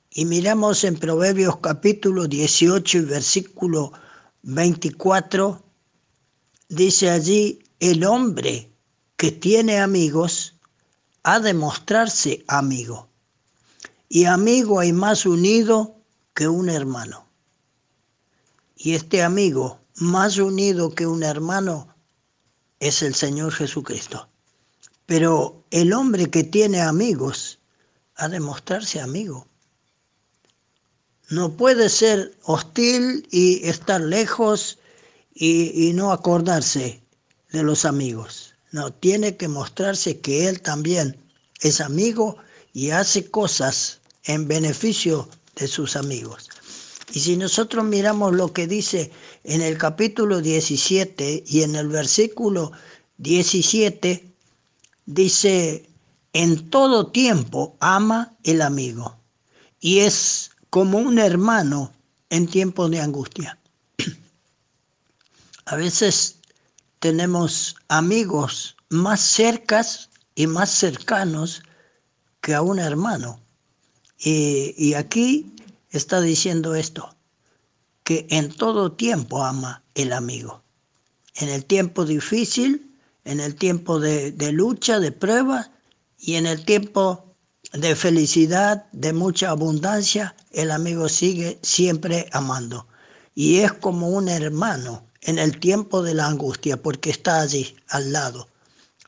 Y miramos en Proverbios capítulo 18 y versículo 24, dice allí, el hombre que tiene amigos ha de mostrarse amigo. Y amigo hay más unido que un hermano. Y este amigo más unido que un hermano es el Señor Jesucristo. Pero el hombre que tiene amigos ha de mostrarse amigo. No puede ser hostil y estar lejos y, y, no acordarse de los amigos. No, tiene que mostrarse que él también es amigo y hace cosas en beneficio de sus amigos. Y si nosotros miramos lo que dice en el capítulo 17 y en el versículo 17, dice, en todo tiempo ama el amigo y es como un hermano en tiempos de angustia. A veces tenemos amigos más cercas y más cercanos que a un hermano. Y, aquí está diciendo esto, que en todo tiempo ama el amigo. En el tiempo difícil, en el tiempo de, de lucha, de prueba y en el tiempo de felicidad, de mucha abundancia, el amigo sigue siempre amando. Y es como un hermano en el tiempo de la angustia, porque está allí, al lado,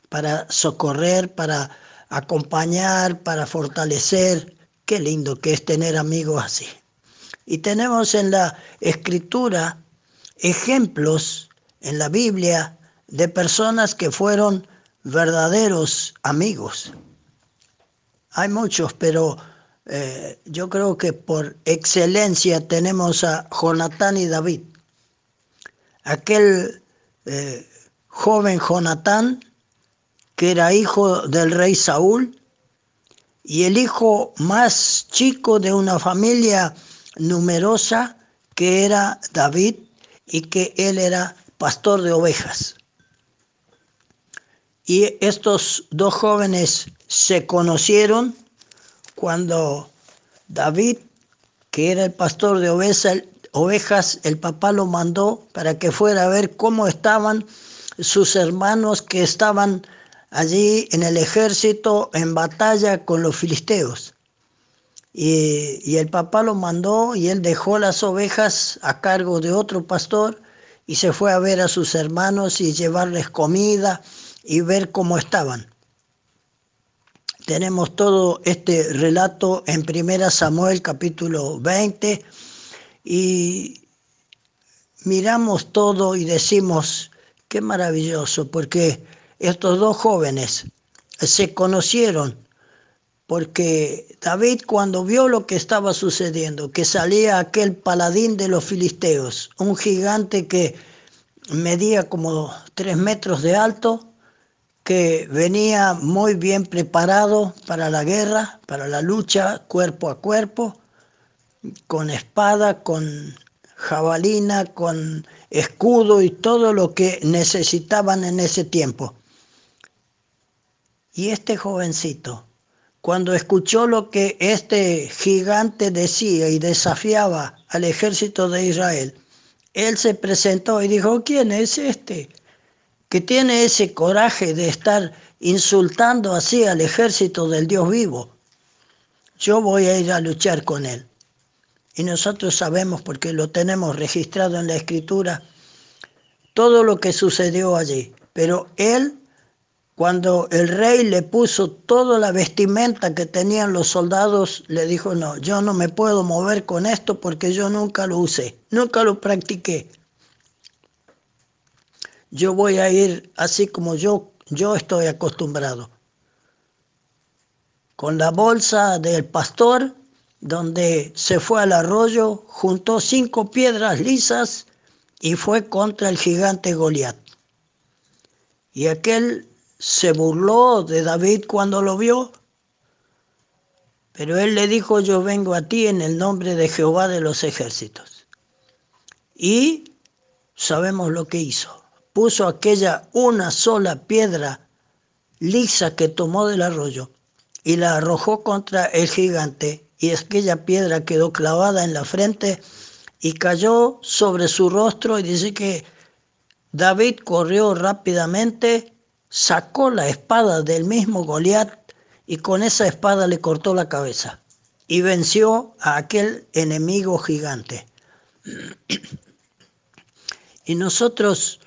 para socorrer, para acompañar, para fortalecer. Qué lindo que es tener amigos así. Y tenemos en la escritura ejemplos en la Biblia de personas que fueron verdaderos amigos. Hay muchos, pero eh, yo creo que por excelencia tenemos a Jonatán y David. Aquel eh, joven Jonatán, que era hijo del rey Saúl, y el hijo más chico de una familia numerosa, que era David, y que él era pastor de ovejas. Y estos dos jóvenes se conocieron cuando David, que era el pastor de ovejas, el papá lo mandó para que fuera a ver cómo estaban sus hermanos que estaban allí en el ejército en batalla con los filisteos. Y, y, el papá lo mandó y él dejó las ovejas a cargo de otro pastor y se fue a ver a sus hermanos y llevarles comida y ver cómo estaban. Tenemos todo este relato en 1 Samuel capítulo 20 y miramos todo y decimos, qué maravilloso, porque estos dos jóvenes se conocieron, porque David cuando vio lo que estaba sucediendo, que salía aquel paladín de los filisteos, un gigante que medía como tres metros de alto, que venía muy bien preparado para la guerra, para la lucha cuerpo a cuerpo, con espada, con jabalina, con escudo y todo lo que necesitaban en ese tiempo. Y este jovencito, cuando escuchó lo que este gigante decía y desafiaba al ejército de Israel, él se presentó y dijo, ¿quién es este? que tiene ese coraje de estar insultando así al ejército del Dios vivo. Yo voy a ir a luchar con él. Y nosotros sabemos, porque lo tenemos registrado en la escritura, todo lo que sucedió allí. Pero él, cuando el rey le puso toda la vestimenta que tenían los soldados, le dijo, no, yo no me puedo mover con esto porque yo nunca lo usé, nunca lo practiqué yo voy a ir así como yo, yo estoy acostumbrado. Con la bolsa del pastor, donde se fue al arroyo, juntó cinco piedras lisas, y fue contra el gigante Goliat. Y aquel se burló de David cuando lo vio, pero él le dijo, yo vengo a ti en el nombre de Jehová de los ejércitos. Y sabemos lo que hizo. Puso aquella una sola piedra lisa que tomó del arroyo y la arrojó contra el gigante y aquella piedra quedó clavada en la frente y cayó sobre su rostro y dice que David corrió rápidamente, sacó la espada del mismo Goliat y con esa espada le cortó la cabeza y venció a aquel enemigo gigante. Y nosotros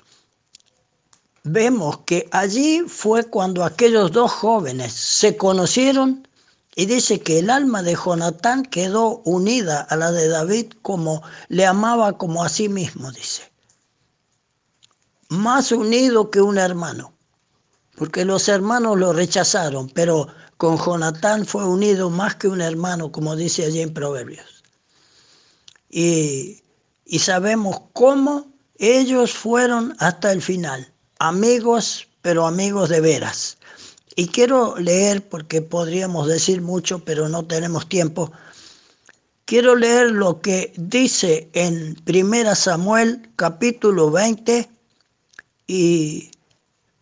vemos que allí fue cuando aquellos dos jóvenes se conocieron y dice que el alma de Jonatán quedó unida a la de David como le amaba como a sí mismo, dice. Más unido que un hermano, porque los hermanos lo rechazaron, pero con Jonatán fue unido más que un hermano, como dice allí en Proverbios. Y, y sabemos cómo ellos fueron hasta el final amigos, pero amigos de veras. Y quiero leer, porque podríamos decir mucho, pero no tenemos tiempo. Quiero leer lo que dice en 1 Samuel capítulo 20 y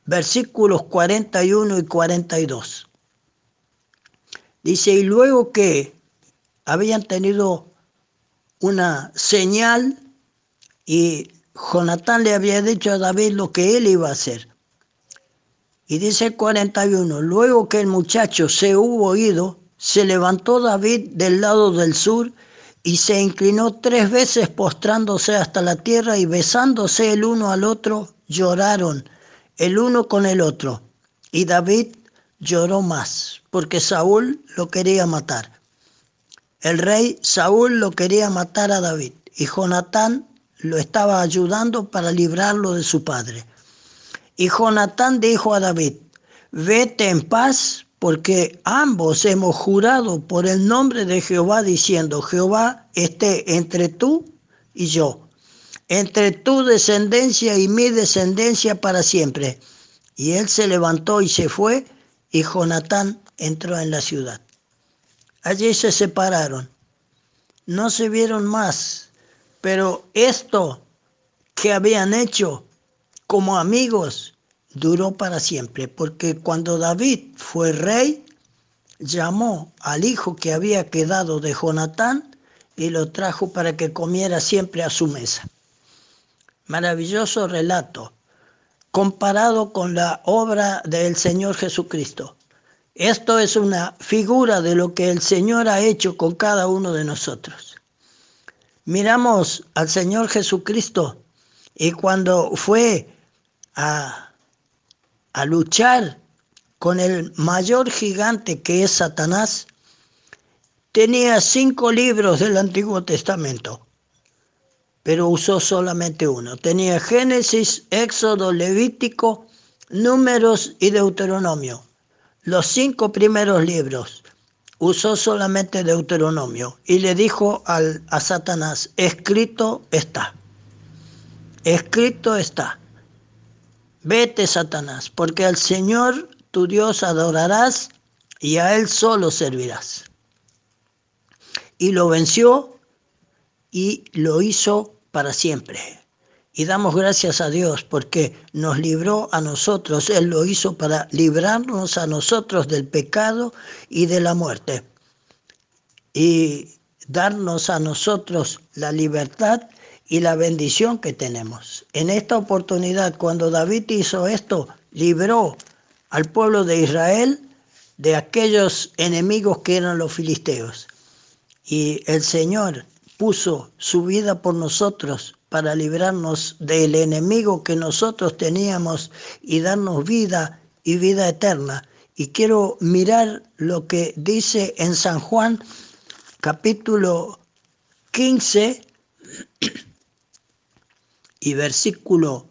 versículos 41 y 42. Dice, y luego que habían tenido una señal y Jonatán le había dicho a David lo que él iba a hacer. Y dice el 41, luego que el muchacho se hubo ido, se levantó David del lado del sur y se inclinó tres veces postrándose hasta la tierra y besándose el uno al otro, lloraron el uno con el otro. Y David lloró más, porque Saúl lo quería matar. El rey Saúl lo quería matar a David y Jonatán lo estaba ayudando para librarlo de su padre. Y Jonatán dijo a David, vete en paz, porque ambos hemos jurado por el nombre de Jehová, diciendo, Jehová esté entre tú y yo, entre tu descendencia y mi descendencia para siempre. Y él se levantó y se fue, y Jonatán entró en la ciudad. Allí se separaron. No se vieron más pero esto que habían hecho como amigos duró para siempre, porque cuando David fue rey, llamó al hijo que había quedado de Jonatán y lo trajo para que comiera siempre a su mesa. Maravilloso relato, comparado con la obra del Señor Jesucristo. Esto es una figura de lo que el Señor ha hecho con cada uno de nosotros miramos al Señor Jesucristo y cuando fue a, luchar con el mayor gigante que es Satanás, tenía cinco libros del Antiguo Testamento, pero usó solamente uno. Tenía Génesis, Éxodo, Levítico, Números y Deuteronomio, los cinco primeros libros usó solamente Deuteronomio y le dijo al, a Satanás, escrito está, escrito está, vete Satanás, porque al Señor tu Dios adorarás y a Él solo servirás. Y lo venció y lo hizo para siempre. Y damos gracias a Dios porque nos libró a nosotros, Él lo hizo para librarnos a nosotros del pecado y de la muerte. Y darnos a nosotros la libertad y la bendición que tenemos. En esta oportunidad, cuando David hizo esto, libró al pueblo de Israel de aquellos enemigos que eran los filisteos. Y el Señor puso su vida por nosotros para librarnos del enemigo que nosotros teníamos y darnos vida y vida eterna. Y quiero mirar lo que dice en San Juan capítulo 15 y versículo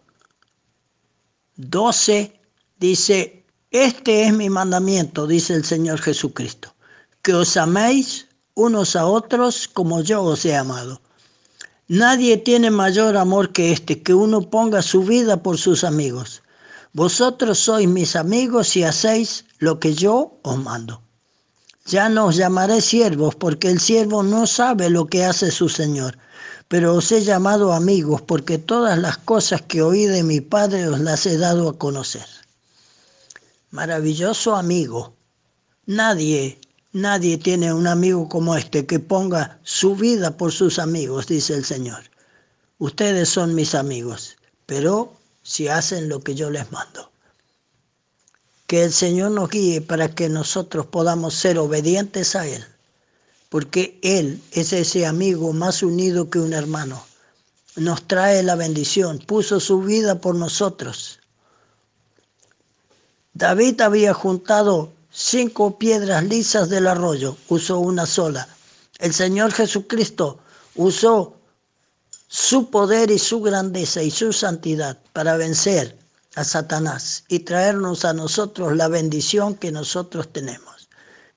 12 dice, este es mi mandamiento, dice el Señor Jesucristo, que os améis unos a otros como yo os he amado. Nadie tiene mayor amor que este, que uno ponga su vida por sus amigos. Vosotros sois mis amigos si hacéis lo que yo os mando. Ya no os llamaré siervos, porque el siervo no sabe lo que hace su Señor, pero os he llamado amigos, porque todas las cosas que oí de mi Padre os las he dado a conocer. Maravilloso amigo. Nadie, nadie tiene un amigo como este que ponga su vida por sus amigos, dice el Señor. Ustedes son mis amigos, pero si hacen lo que yo les mando. Que el Señor nos guíe para que nosotros podamos ser obedientes a Él, porque Él es ese amigo más unido que un hermano. Nos trae la bendición, puso su vida por nosotros. David había juntado cinco piedras lisas del arroyo, usó una sola. El Señor Jesucristo usó su poder y su grandeza y su santidad para vencer a Satanás y traernos a nosotros la bendición que nosotros tenemos.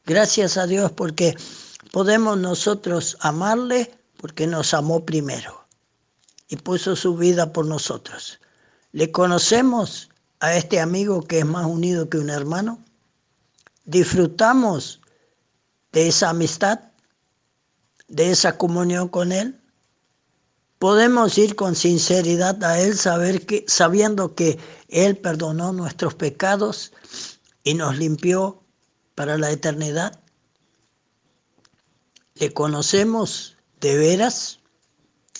Gracias a Dios porque podemos nosotros amarle porque nos amó primero y puso su vida por nosotros. ¿Le conocemos a este amigo que es más unido que un hermano? ¿Disfrutamos de esa amistad, de esa comunión con Él? Podemos ir con sinceridad a Él sabiendo que Él perdonó nuestros pecados y nos limpió para la eternidad. ¿Le conocemos de veras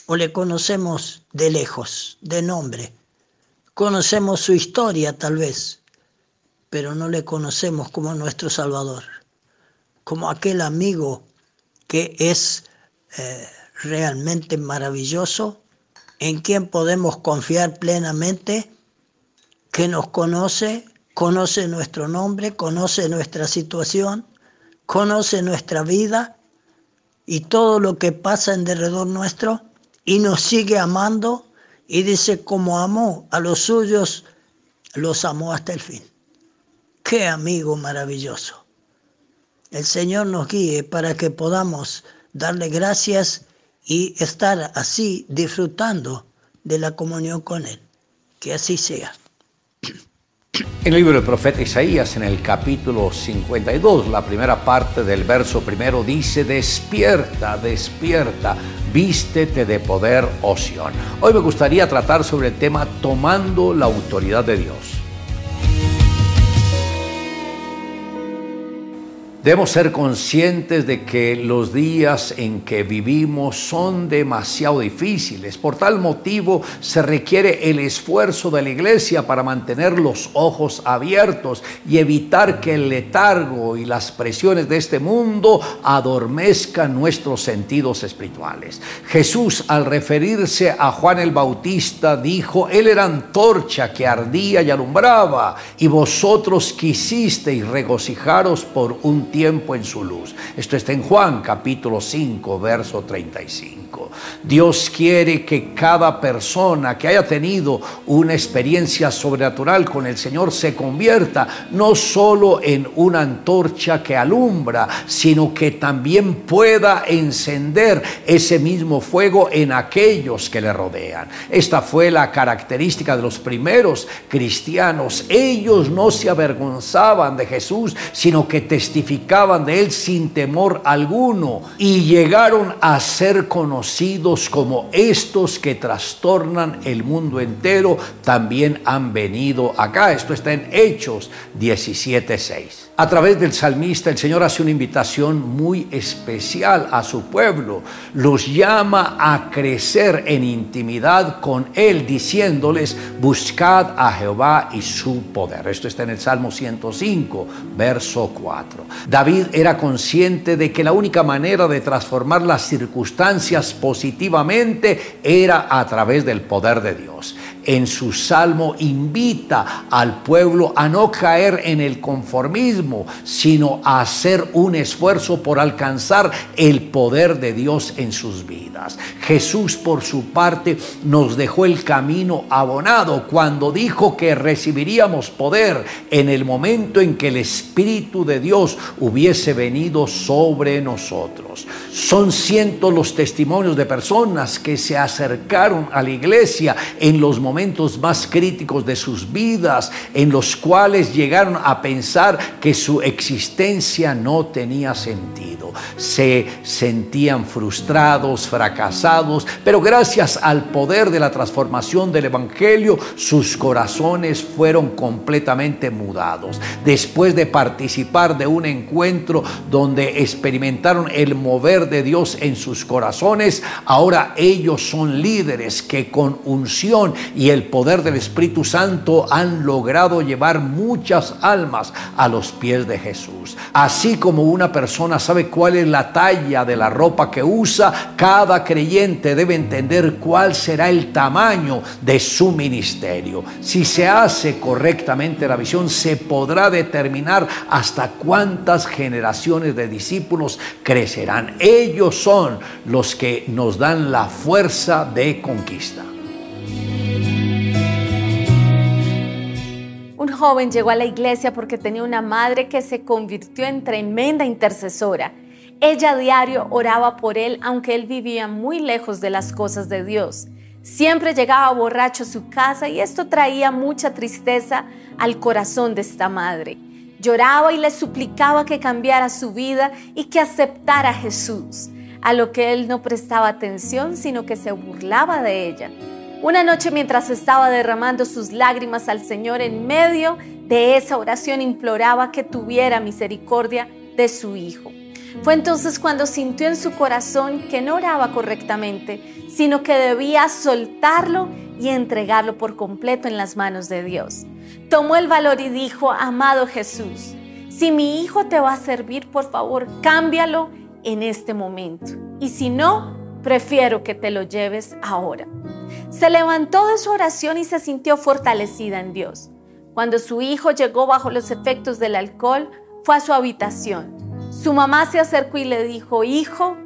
o le conocemos de lejos, de nombre? Conocemos su historia tal vez, pero no le conocemos como nuestro Salvador, como aquel amigo que es... Eh, realmente maravilloso, en quien podemos confiar plenamente, que nos conoce, conoce nuestro nombre, conoce nuestra situación, conoce nuestra vida y todo lo que pasa en derredor nuestro y nos sigue amando y dice como amó a los suyos, los amó hasta el fin. Qué amigo maravilloso. El Señor nos guíe para que podamos darle gracias y estar así disfrutando de la comunión con Él. Que así sea. En el libro del profeta Isaías, en el capítulo 52, la primera parte del verso primero dice, despierta, despierta, vístete de poder, Oción. Hoy me gustaría tratar sobre el tema tomando la autoridad de Dios. Debemos ser conscientes de que los días en que vivimos son demasiado difíciles. Por tal motivo se requiere el esfuerzo de la iglesia para mantener los ojos abiertos y evitar que el letargo y las presiones de este mundo adormezcan nuestros sentidos espirituales. Jesús al referirse a Juan el Bautista dijo, Él era antorcha que ardía y alumbraba y vosotros quisisteis regocijaros por un tiempo en su luz. Esto está en Juan capítulo 5, verso 35. Dios quiere que cada persona que haya tenido una experiencia sobrenatural con el Señor se convierta no solo en una antorcha que alumbra, sino que también pueda encender ese mismo fuego en aquellos que le rodean. Esta fue la característica de los primeros cristianos. Ellos no se avergonzaban de Jesús, sino que testificaban de él sin temor alguno y llegaron a ser conocidos como estos que trastornan el mundo entero, también han venido acá. Esto está en Hechos 17.6. A través del salmista el Señor hace una invitación muy especial a su pueblo. Los llama a crecer en intimidad con Él, diciéndoles, buscad a Jehová y su poder. Esto está en el Salmo 105, verso 4. David era consciente de que la única manera de transformar las circunstancias positivamente era a través del poder de Dios. En su salmo invita al pueblo a no caer en el conformismo, sino a hacer un esfuerzo por alcanzar el poder de Dios en sus vidas. Jesús por su parte nos dejó el camino abonado cuando dijo que recibiríamos poder en el momento en que el Espíritu de Dios hubiese venido sobre nosotros. Son cientos los testimonios de personas que se acercaron a la iglesia en los momentos más críticos de sus vidas, en los cuales llegaron a pensar que su existencia no tenía sentido. Se sentían frustrados, fracasados, pero gracias al poder de la transformación del Evangelio, sus corazones fueron completamente mudados. Después de participar de un encuentro donde experimentaron el mover de Dios en sus corazones, ahora ellos son líderes que con unción y el poder del Espíritu Santo han logrado llevar muchas almas a los pies de Jesús. Así como una persona sabe cuál es la talla de la ropa que usa, cada creyente debe entender cuál será el tamaño de su ministerio. Si se hace correctamente la visión, se podrá determinar hasta cuántas generaciones de discípulos crecerán. Ellos son los que nos dan la fuerza de conquista. Un joven llegó a la iglesia porque tenía una madre que se convirtió en tremenda intercesora. Ella diario oraba por él aunque él vivía muy lejos de las cosas de Dios. Siempre llegaba borracho a su casa y esto traía mucha tristeza al corazón de esta madre. Lloraba y le suplicaba que cambiara su vida y que aceptara a Jesús, a lo que él no prestaba atención, sino que se burlaba de ella. Una noche mientras estaba derramando sus lágrimas al Señor en medio de esa oración imploraba que tuviera misericordia de su hijo. Fue entonces cuando sintió en su corazón que no oraba correctamente, sino que debía soltarlo y entregarlo por completo en las manos de Dios. Tomó el valor y dijo, amado Jesús, si mi hijo te va a servir, por favor, cámbialo en este momento. Y si no, prefiero que te lo lleves ahora. Se levantó de su oración y se sintió fortalecida en Dios. Cuando su hijo llegó bajo los efectos del alcohol, fue a su habitación. Su mamá se acercó y le dijo, hijo,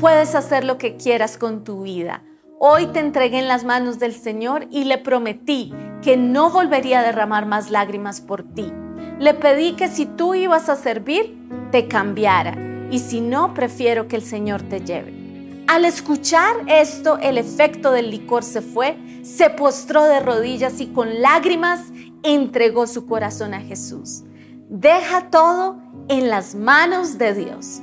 puedes hacer lo que quieras con tu vida. Hoy te entregué en las manos del Señor y le prometí que no volvería a derramar más lágrimas por ti. Le pedí que si tú ibas a servir, te cambiara. Y si no, prefiero que el Señor te lleve. Al escuchar esto, el efecto del licor se fue, se postró de rodillas y con lágrimas entregó su corazón a Jesús. Deja todo en las manos de Dios.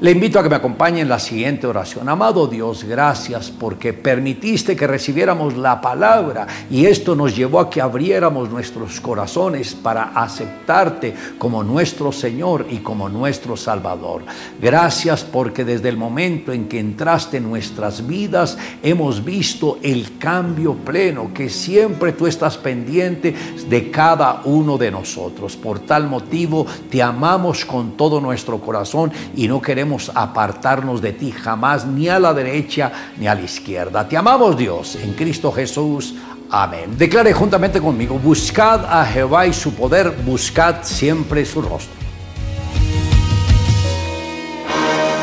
Le invito a que me acompañe en la siguiente oración. Amado Dios, gracias porque permitiste que recibiéramos la palabra y esto nos llevó a que abriéramos nuestros corazones para aceptarte como nuestro Señor y como nuestro Salvador. Gracias porque desde el momento en que entraste en nuestras vidas hemos visto el cambio pleno, que siempre tú estás pendiente de cada uno de nosotros. Por tal motivo te amamos con todo nuestro corazón y no queremos apartarnos de ti jamás, ni a la derecha ni a la izquierda. Te amamos Dios en Cristo Jesús. Amén. Declare juntamente conmigo, buscad a Jehová y su poder, buscad siempre su rostro.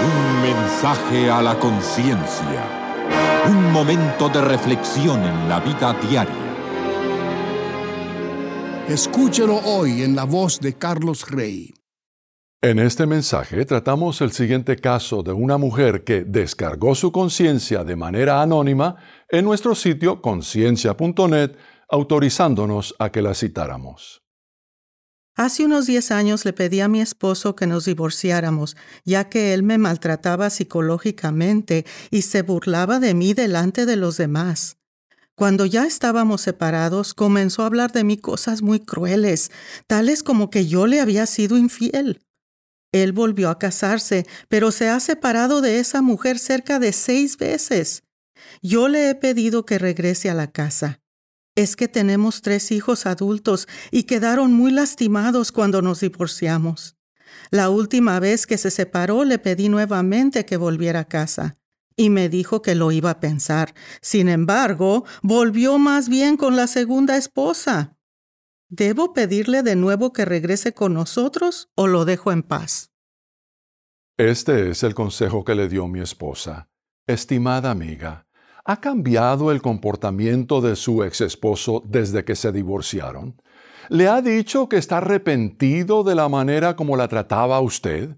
Un mensaje a la conciencia. Un momento de reflexión en la vida diaria. Escúchelo hoy en la voz de Carlos Rey. En este mensaje tratamos el siguiente caso de una mujer que descargó su conciencia de manera anónima en nuestro sitio conciencia.net, autorizándonos a que la citáramos. Hace unos 10 años le pedí a mi esposo que nos divorciáramos, ya que él me maltrataba psicológicamente y se burlaba de mí delante de los demás. Cuando ya estábamos separados, comenzó a hablar de mí cosas muy crueles, tales como que yo le había sido infiel. Él volvió a casarse, pero se ha separado de esa mujer cerca de seis veces. Yo le he pedido que regrese a la casa. Es que tenemos tres hijos adultos y quedaron muy lastimados cuando nos divorciamos. La última vez que se separó le pedí nuevamente que volviera a casa. y me dijo que lo iba a pensar. Sin embargo, volvió más bien con la segunda esposa. ¿Debo pedirle de nuevo que regrese con nosotros o lo dejo en paz? Este es el consejo que le dio mi esposa. Estimada amiga, ¿ha cambiado el comportamiento de su ex esposo desde que se divorciaron? ¿Le ha dicho que está arrepentido de la manera como la trataba usted?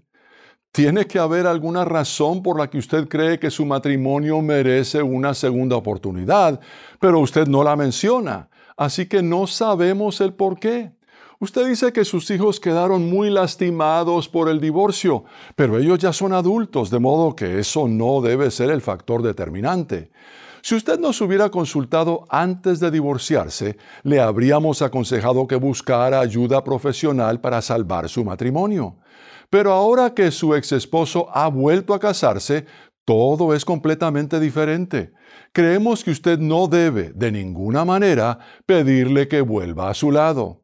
Tiene que haber alguna razón por la que usted cree que su matrimonio merece una segunda oportunidad, pero usted no la menciona, así que no sabemos el por qué. Usted dice que sus hijos quedaron muy lastimados por el divorcio, pero ellos ya son adultos, de modo que eso no debe ser el factor determinante. Si usted nos hubiera consultado antes de divorciarse, le habríamos aconsejado que buscara ayuda profesional para salvar su matrimonio. Pero ahora que su ex esposo ha vuelto a casarse, todo es completamente diferente. Creemos que usted no debe, de ninguna manera, pedirle que vuelva a su lado.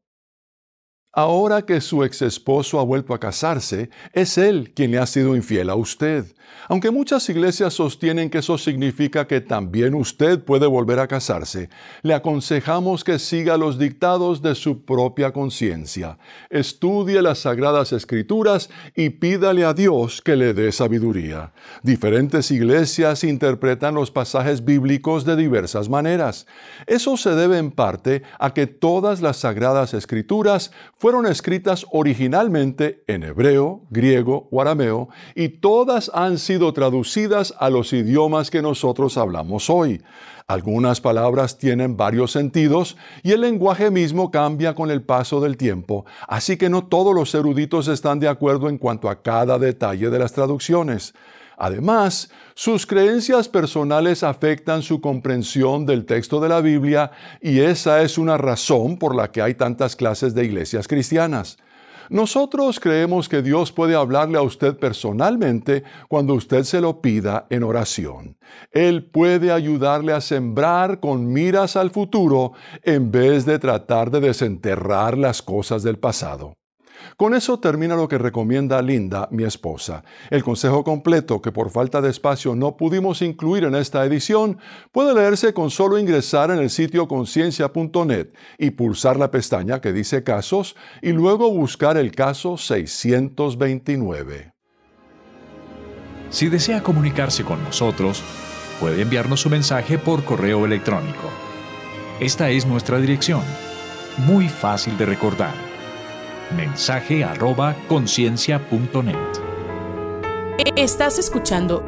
Ahora que su ex esposo ha vuelto a casarse, es él quien le ha sido infiel a usted. Aunque muchas iglesias sostienen que eso significa que también usted puede volver a casarse, le aconsejamos que siga los dictados de su propia conciencia. Estudie las sagradas escrituras y pídale a Dios que le dé sabiduría. Diferentes iglesias interpretan los pasajes bíblicos de diversas maneras. Eso se debe en parte a que todas las sagradas escrituras fueron escritas originalmente en hebreo, griego o arameo y todas han sido traducidas a los idiomas que nosotros hablamos hoy. Algunas palabras tienen varios sentidos y el lenguaje mismo cambia con el paso del tiempo, así que no todos los eruditos están de acuerdo en cuanto a cada detalle de las traducciones. Además, sus creencias personales afectan su comprensión del texto de la Biblia y esa es una razón por la que hay tantas clases de iglesias cristianas. Nosotros creemos que Dios puede hablarle a usted personalmente cuando usted se lo pida en oración. Él puede ayudarle a sembrar con miras al futuro en vez de tratar de desenterrar las cosas del pasado. Con eso termina lo que recomienda Linda, mi esposa. El consejo completo, que por falta de espacio no pudimos incluir en esta edición, puede leerse con solo ingresar en el sitio conciencia.net y pulsar la pestaña que dice casos y luego buscar el caso 629. Si desea comunicarse con nosotros, puede enviarnos su mensaje por correo electrónico. Esta es nuestra dirección, muy fácil de recordar mensaje arroba conciencia.net. Estás escuchando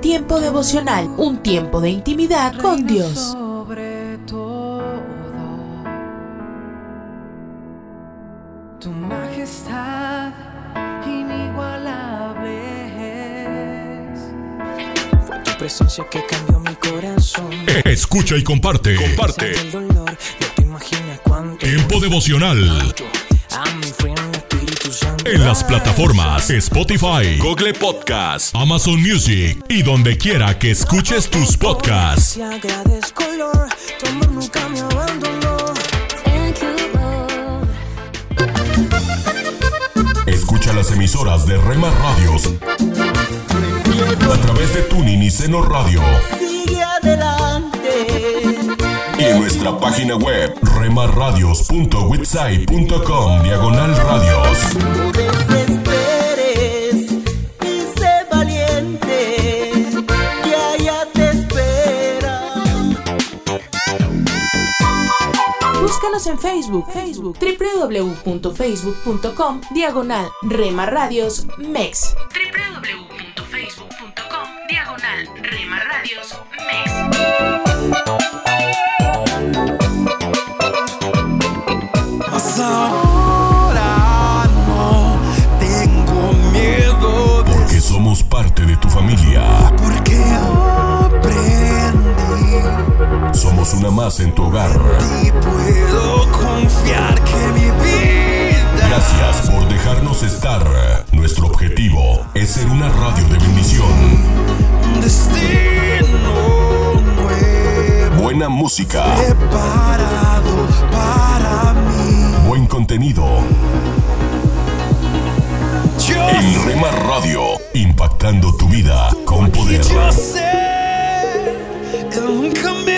Tiempo devocional, un tiempo de intimidad con Dios. Sobre todo, tu majestad inigualable es. Fue tu presencia que cambió mi corazón. Escucha y comparte. Comparte. El dolor, no te imaginas cuánto. Tiempo devocional. A En las plataformas Spotify, Google Podcast, Amazon Music y donde quiera que escuches tus podcasts. Te agradezco, Lord, tu amor nunca me abandonó. Thank you, Lord. Escucha las emisoras de Rema Radios a través de Tuning y Seno Radio Sigue adelante. y en nuestra página web remarradios.witsai.com diagonal radios. No desesperes y sé valiente. Que allá te espera. Búscanos en Facebook, Facebook, www.facebook.com, diagonal Rema Radios MEX. En tu hogar. y puedo confiar que mi vida Gracias por dejarnos estar. Nuestro objetivo es ser una radio de bendición. un destino nuevo Buena música, preparado para mí. buen contenido. Yo En Rema Radio impactando tu vida con poder. Yo sé, nunca me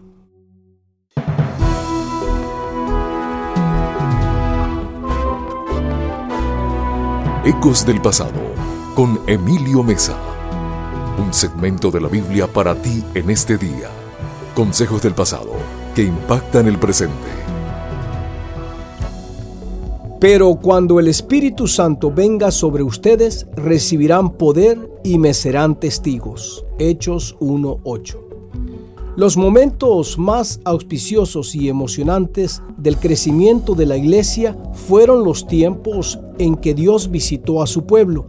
Ecos del Pasado con Emilio Mesa. Un segmento de la Biblia para ti en este día. Consejos del pasado que impactan el presente. Pero cuando el Espíritu Santo venga sobre ustedes, recibirán poder y me serán testigos. Hechos 1.8. Los momentos más auspiciosos y emocionantes del crecimiento de la iglesia fueron los tiempos en que Dios visitó a su pueblo,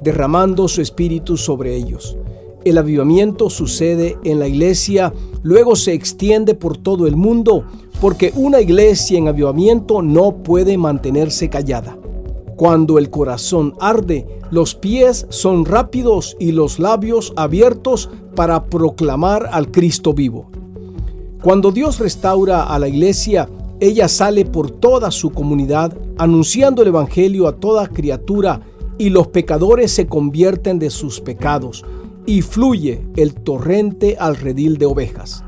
derramando su espíritu sobre ellos. El avivamiento sucede en la iglesia, luego se extiende por todo el mundo, porque una iglesia en avivamiento no puede mantenerse callada. Cuando el corazón arde, los pies son rápidos y los labios abiertos para proclamar al Cristo vivo. Cuando Dios restaura a la iglesia, ella sale por toda su comunidad anunciando el Evangelio a toda criatura y los pecadores se convierten de sus pecados y fluye el torrente al redil de ovejas.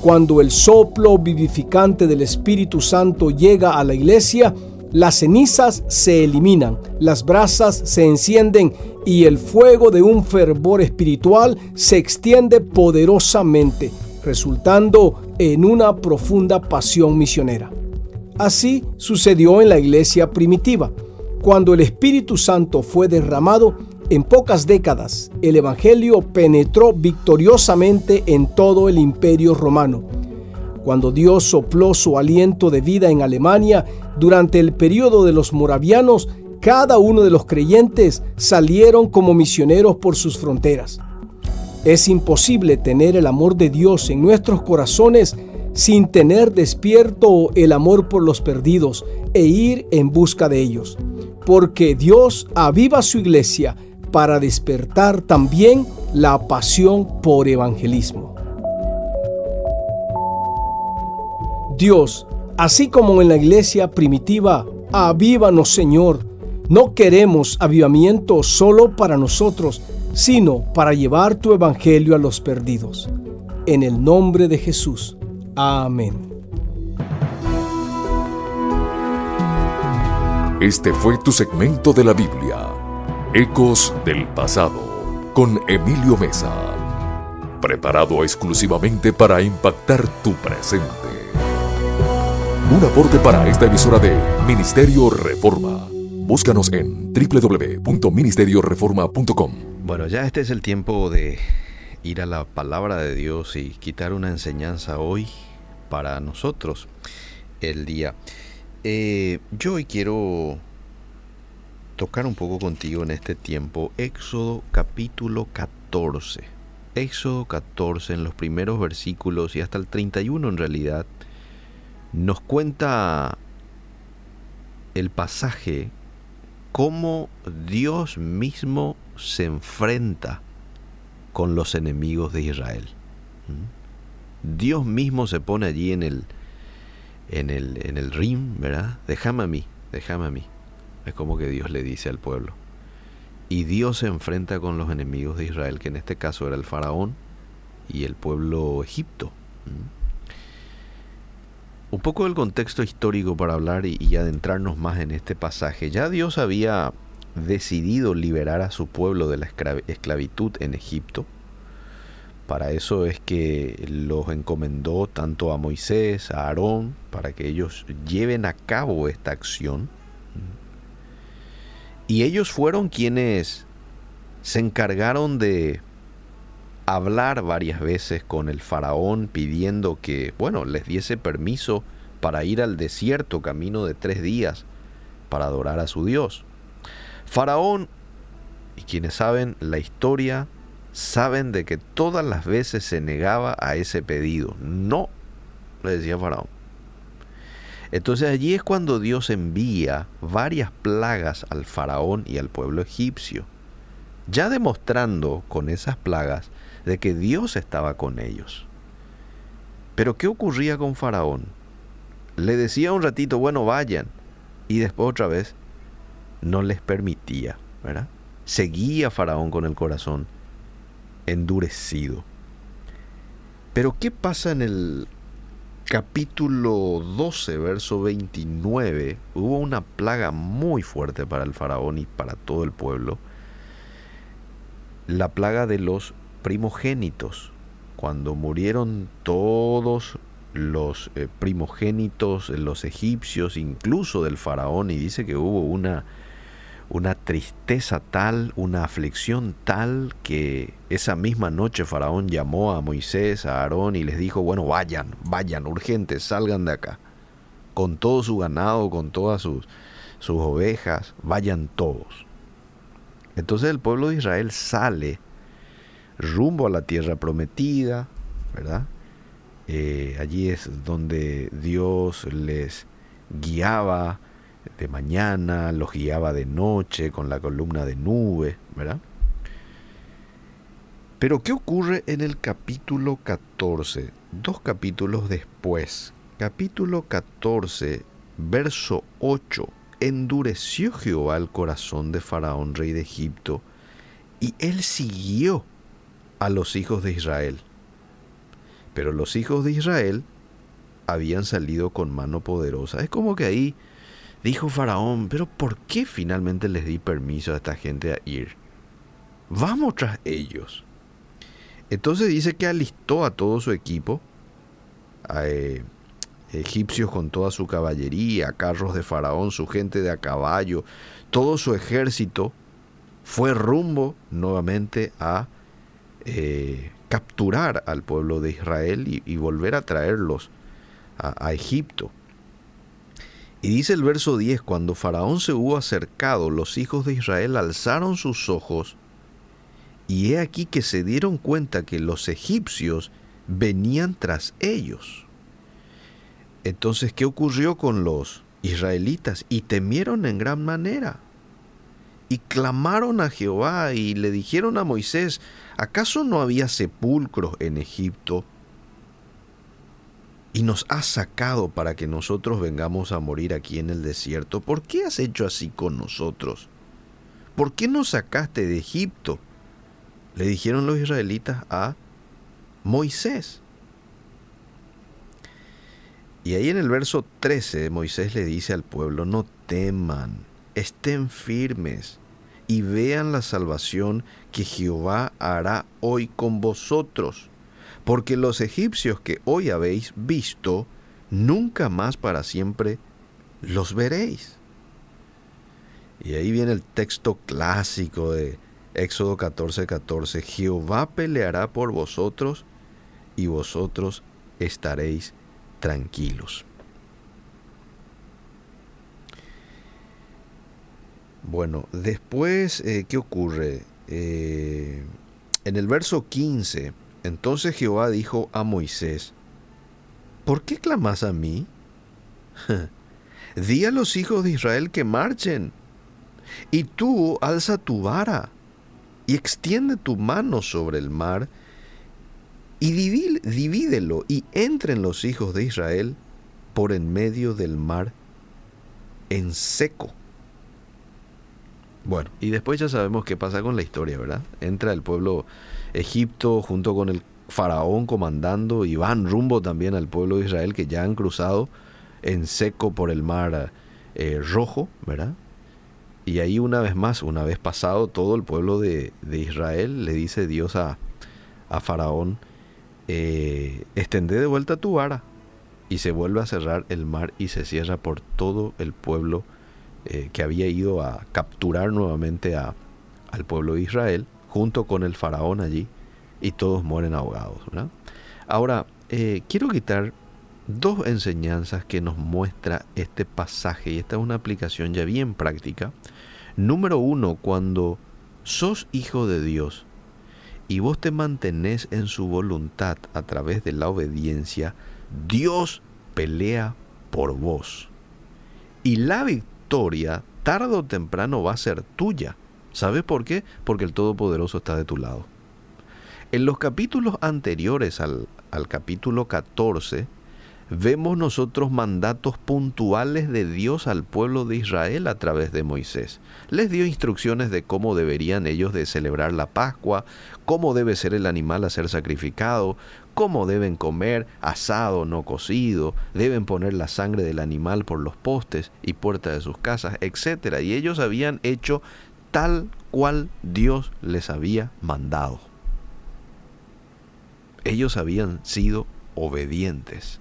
Cuando el soplo vivificante del Espíritu Santo llega a la iglesia, las cenizas se eliminan, las brasas se encienden y el fuego de un fervor espiritual se extiende poderosamente, resultando en una profunda pasión misionera. Así sucedió en la iglesia primitiva. Cuando el Espíritu Santo fue derramado, en pocas décadas el Evangelio penetró victoriosamente en todo el imperio romano cuando Dios sopló su aliento de vida en Alemania durante el periodo de los moravianos, cada uno de los creyentes salieron como misioneros por sus fronteras. Es imposible tener el amor de Dios en nuestros corazones sin tener despierto el amor por los perdidos e ir en busca de ellos, porque Dios aviva su iglesia para despertar también la pasión por evangelismo. Dios, así como en la iglesia primitiva, avívanos Señor. No queremos avivamiento solo para nosotros, sino para llevar tu evangelio a los perdidos. En el nombre de Jesús. Amén. Este fue tu segmento de la Biblia, Ecos del Pasado, con Emilio Mesa, preparado exclusivamente para impactar tu presente. Un aporte para esta emisora de Ministerio Reforma. Búscanos en www.ministerioreforma.com. Bueno, ya este es el tiempo de ir a la palabra de Dios y quitar una enseñanza hoy para nosotros el día. Eh, yo hoy quiero tocar un poco contigo en este tiempo Éxodo capítulo 14. Éxodo 14 en los primeros versículos y hasta el 31 en realidad nos cuenta el pasaje cómo Dios mismo se enfrenta con los enemigos de Israel. ¿Mm? Dios mismo se pone allí en el, en el, en el rim, ¿verdad? Déjame a mí, déjame a mí. Es como que Dios le dice al pueblo. Y Dios se enfrenta con los enemigos de Israel, que en este caso era el faraón y el pueblo egipto. ¿Mm? Un poco del contexto histórico para hablar y, adentrarnos más en este pasaje. Ya Dios había decidido liberar a su pueblo de la esclavitud en Egipto. Para eso es que los encomendó tanto a Moisés, a Aarón, para que ellos lleven a cabo esta acción. Y ellos fueron quienes se encargaron de hablar varias veces con el faraón pidiendo que, bueno, les diese permiso para ir al desierto camino de tres días para adorar a su Dios. Faraón quienes saben la historia saben de que todas las veces se negaba a ese pedido. No, le decía Faraón. Entonces allí es cuando Dios envía varias plagas al faraón y al pueblo egipcio, ya demostrando con esas plagas de que Dios estaba con ellos. Pero ¿qué ocurría con faraón? Le decía un ratito, bueno, vayan, y después otra vez no les permitía. Seguía faraón con el corazón endurecido. Pero ¿qué pasa en el capítulo 12, verso 29, hubo una plaga muy fuerte para el faraón y para todo el pueblo. La plaga de los primogénitos. Cuando murieron todos los eh, primogénitos, los egipcios, incluso del faraón, y dice que hubo una una tristeza tal, una aflicción tal, que esa misma noche Faraón llamó a Moisés, a Aarón y les dijo, bueno, vayan, vayan, urgentes, salgan de acá, con todo su ganado, con todas sus, sus ovejas, vayan todos. Entonces el pueblo de Israel sale rumbo a la tierra prometida, ¿verdad? Eh, allí es donde Dios les guiaba, de mañana, los guiaba de noche con la columna de nube, ¿verdad? Pero ¿qué ocurre en el capítulo 14? Dos capítulos después. Capítulo 14, verso 8. Endureció Jehová el corazón de Faraón, rey de Egipto, y él siguió a los hijos de Israel. Pero los hijos de Israel habían salido con mano poderosa. Es como que ahí Dijo Faraón, pero ¿por qué finalmente les di permiso a esta gente a ir? Vamos tras ellos. Entonces dice que alistó a todo su equipo, a, eh, egipcios con toda su caballería, carros de Faraón, su gente de a caballo, todo su ejército, fue rumbo nuevamente a eh, capturar al pueblo de Israel y, volver a traerlos a Egipto. Y dice el verso 10, cuando Faraón se hubo acercado, los hijos de Israel alzaron sus ojos, y he aquí que se dieron cuenta que los egipcios venían tras ellos. Entonces, ¿qué ocurrió con los israelitas? Y temieron en gran manera. Y clamaron a Jehová y le dijeron a Moisés, ¿acaso no había sepulcros en Egipto? y nos has sacado para que nosotros vengamos a morir aquí en el desierto. ¿Por qué has hecho así con nosotros? ¿Por qué nos sacaste de Egipto? Le dijeron los israelitas a Moisés. Y ahí en el verso 13 Moisés le dice al pueblo, no teman, estén firmes y vean la salvación que Jehová hará hoy con vosotros porque los egipcios que hoy habéis visto, nunca más para siempre los veréis. Y ahí viene el texto clásico de Éxodo 14:14, 14, Jehová peleará por vosotros y vosotros estaréis tranquilos. Bueno, después, eh, ¿qué ocurre? Eh, en el verso 15, entonces Jehová dijo a Moisés, ¿por qué clamas a mí? Di a los hijos de Israel que marchen, y tú alza tu vara, y extiende tu mano sobre el mar, y divídelo, y entren los hijos de Israel por en medio del mar en seco. Bueno, y después ya sabemos qué pasa con la historia, ¿verdad? Entra el pueblo Egipto junto con el faraón comandando y van rumbo también al pueblo de Israel que ya han cruzado en seco por el mar eh, rojo, ¿verdad? Y ahí una vez más, una vez pasado todo el pueblo de, Israel, le dice Dios a, a Faraón, eh, de vuelta tu vara. Y se vuelve a cerrar el mar y se cierra por todo el pueblo eh, que había ido a capturar nuevamente a, al pueblo de Israel junto con el faraón allí y todos mueren ahogados. Ahora, eh, quiero quitar dos enseñanzas que nos muestra este pasaje y esta es una aplicación ya bien práctica. Número uno, cuando sos hijo de Dios y vos te mantenés en su voluntad a través de la obediencia, Dios pelea por vos. Y la victoria tarde o temprano va a ser tuya. ¿Sabes por qué? Porque el Todopoderoso está de tu lado. En los capítulos anteriores al, al capítulo 14, vemos nosotros mandatos puntuales de Dios al pueblo de Israel a través de Moisés. Les dio instrucciones de cómo deberían ellos de celebrar la Pascua, cómo debe ser el animal a ser sacrificado, cómo deben comer asado, no cocido, deben poner la sangre del animal por los postes y puertas de sus casas, etc. Y ellos habían hecho tal cual Dios les había mandado. Ellos habían sido obedientes.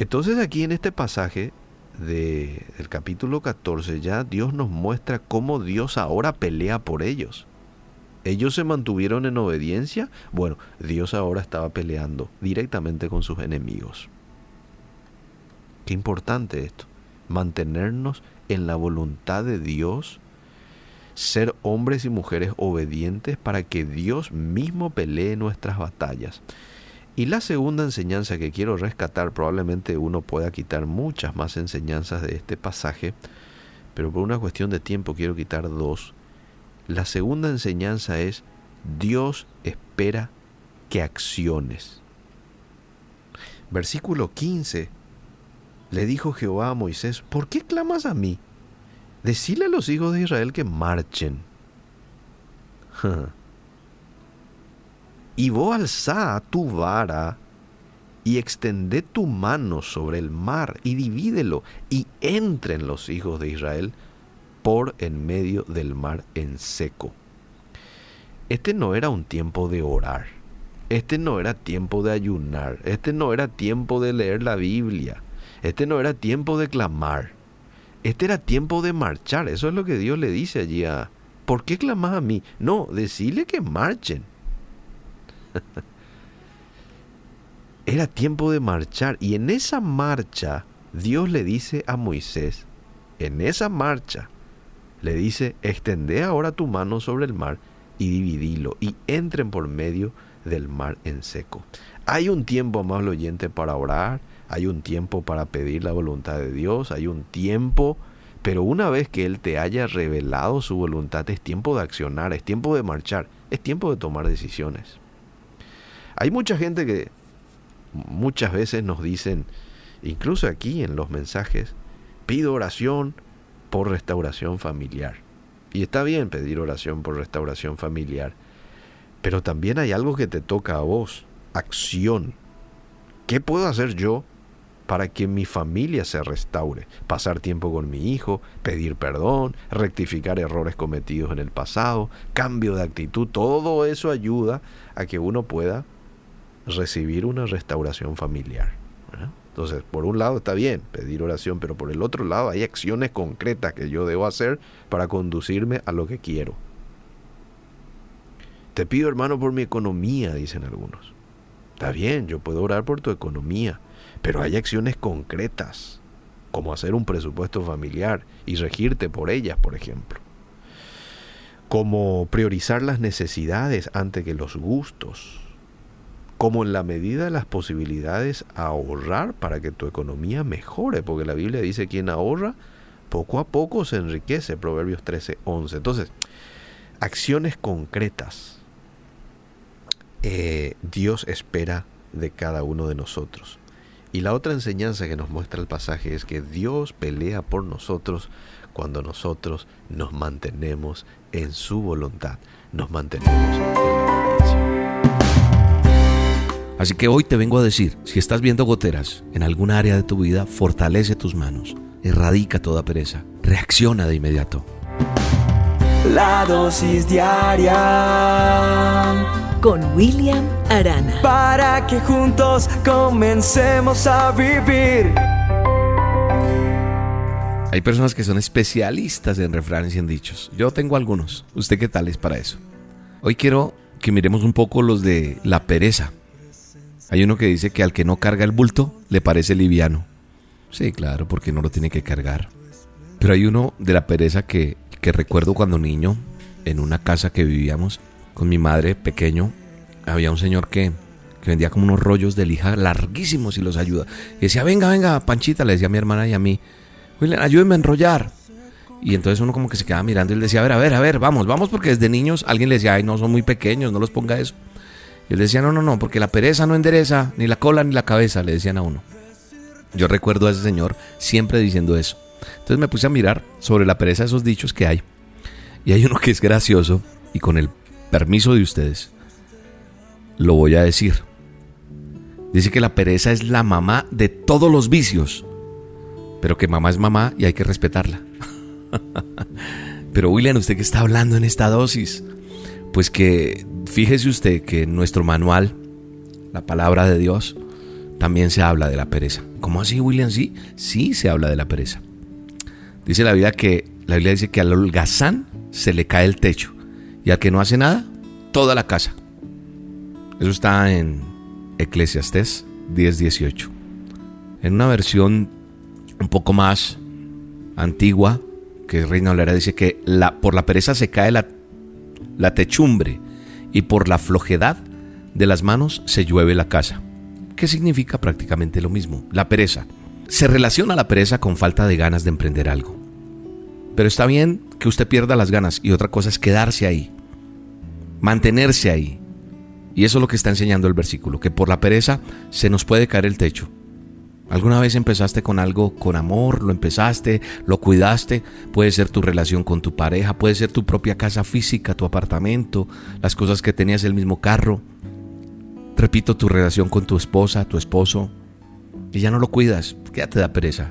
Entonces aquí en este pasaje de, del capítulo 14 ya Dios nos muestra cómo Dios ahora pelea por ellos. Ellos se mantuvieron en obediencia. Bueno, Dios ahora estaba peleando directamente con sus enemigos. Qué importante esto. Mantenernos en la voluntad de Dios. Ser hombres y mujeres obedientes para que Dios mismo pelee nuestras batallas. Y la segunda enseñanza que quiero rescatar, probablemente uno pueda quitar muchas más enseñanzas de este pasaje, pero por una cuestión de tiempo quiero quitar dos. La segunda enseñanza es, Dios espera que acciones. Versículo 15. Le dijo Jehová a Moisés, ¿por qué clamas a mí? Decile a los hijos de Israel que marchen. Y vos alzá tu vara y extendé tu mano sobre el mar y divídelo y entren los hijos de Israel por en medio del mar en seco. Este no era un tiempo de orar. Este no era tiempo de ayunar. Este no era tiempo de leer la Biblia. Este no era tiempo de clamar. Este era tiempo de marchar. Eso es lo que Dios le dice allí a... ¿Por qué clamas a mí? No, decirle que marchen. Era tiempo de marchar y en esa marcha Dios le dice a Moisés, en esa marcha, le dice, extende ahora tu mano sobre el mar y dividilo y entren por medio del mar en seco. Hay un tiempo, amable oyente, para orar, hay un tiempo para pedir la voluntad de Dios, hay un tiempo, pero una vez que Él te haya revelado su voluntad, es tiempo de accionar, es tiempo de marchar, es tiempo de tomar decisiones. Hay mucha gente que muchas veces nos dicen, incluso aquí en los mensajes, pido oración por restauración familiar. Y está bien pedir oración por restauración familiar, pero también hay algo que te toca a vos, acción. ¿Qué puedo hacer yo para que mi familia se restaure? Pasar tiempo con mi hijo, pedir perdón, rectificar errores cometidos en el pasado, cambio de actitud, todo eso ayuda a que uno pueda recibir una restauración familiar. Entonces, por un lado está bien pedir oración, pero por el otro lado hay acciones concretas que yo debo hacer para conducirme a lo que quiero. Te pido, hermano, por mi economía, dicen algunos. Está bien, yo puedo orar por tu economía, pero hay acciones concretas, como hacer un presupuesto familiar y regirte por ellas, por ejemplo. Como priorizar las necesidades antes que los gustos como en la medida de las posibilidades ahorrar para que tu economía mejore, porque la Biblia dice quien ahorra poco a poco se enriquece, Proverbios 13, 11. Entonces, acciones concretas eh, Dios espera de cada uno de nosotros. Y la otra enseñanza que nos muestra el pasaje es que Dios pelea por nosotros cuando nosotros nos mantenemos en su voluntad, nos mantenemos en Así que hoy te vengo a decir, si estás viendo goteras en alguna área de tu vida, fortalece tus manos, erradica toda pereza, reacciona de inmediato. La dosis diaria con William Arana. Para que juntos comencemos a vivir. Hay personas que son especialistas en refranes y en dichos. Yo tengo algunos. ¿Usted qué tal es para eso? Hoy quiero que miremos un poco los de la pereza. Hay uno que dice que al que no carga el bulto le parece liviano. Sí, claro, porque no lo tiene que cargar. Pero hay uno de la pereza que, que recuerdo cuando niño, en una casa que vivíamos con mi madre pequeño, había un señor que, que vendía como unos rollos de lija larguísimos y los ayuda. Y decía, venga, venga, Panchita, le decía a mi hermana y a mí, William, ayúdenme a enrollar. Y entonces uno como que se quedaba mirando y él decía, a ver, a ver, a ver, vamos, vamos, porque desde niños alguien le decía, ay, no, son muy pequeños, no los ponga eso. Y él decía, no, no, no, porque la pereza no endereza ni la cola ni la cabeza, le decían a uno. Yo recuerdo a ese señor siempre diciendo eso. Entonces me puse a mirar sobre la pereza esos dichos que hay. Y hay uno que es gracioso y con el permiso de ustedes lo voy a decir. Dice que la pereza es la mamá de todos los vicios, pero que mamá es mamá y hay que respetarla. pero William, ¿usted qué está hablando en esta dosis? Pues que fíjese usted que en nuestro manual, la palabra de Dios, también se habla de la pereza. ¿Cómo así, William? Sí, sí se habla de la pereza. Dice la Biblia que la Biblia dice que al holgazán se le cae el techo y al que no hace nada, toda la casa. Eso está en Eclesiastés 10:18. En una versión un poco más antigua, que Reina Valera dice que por la pereza se cae la, la techumbre y por la flojedad de las manos se llueve la casa. ¿Qué significa prácticamente lo mismo? La pereza. Se relaciona la pereza con falta de ganas de emprender algo. Pero está bien que usted pierda las ganas y otra cosa es quedarse ahí, mantenerse ahí. Y eso es lo que está enseñando el versículo, que por la pereza se nos puede caer el techo. ¿Alguna vez empezaste con algo con amor? ¿Lo empezaste? ¿Lo cuidaste? Puede ser tu relación con tu pareja, puede ser tu propia casa física, tu apartamento, las cosas que tenías el mismo carro. Repito, tu relación con tu esposa, tu esposo. Y ya no lo cuidas, ¿qué te da pereza?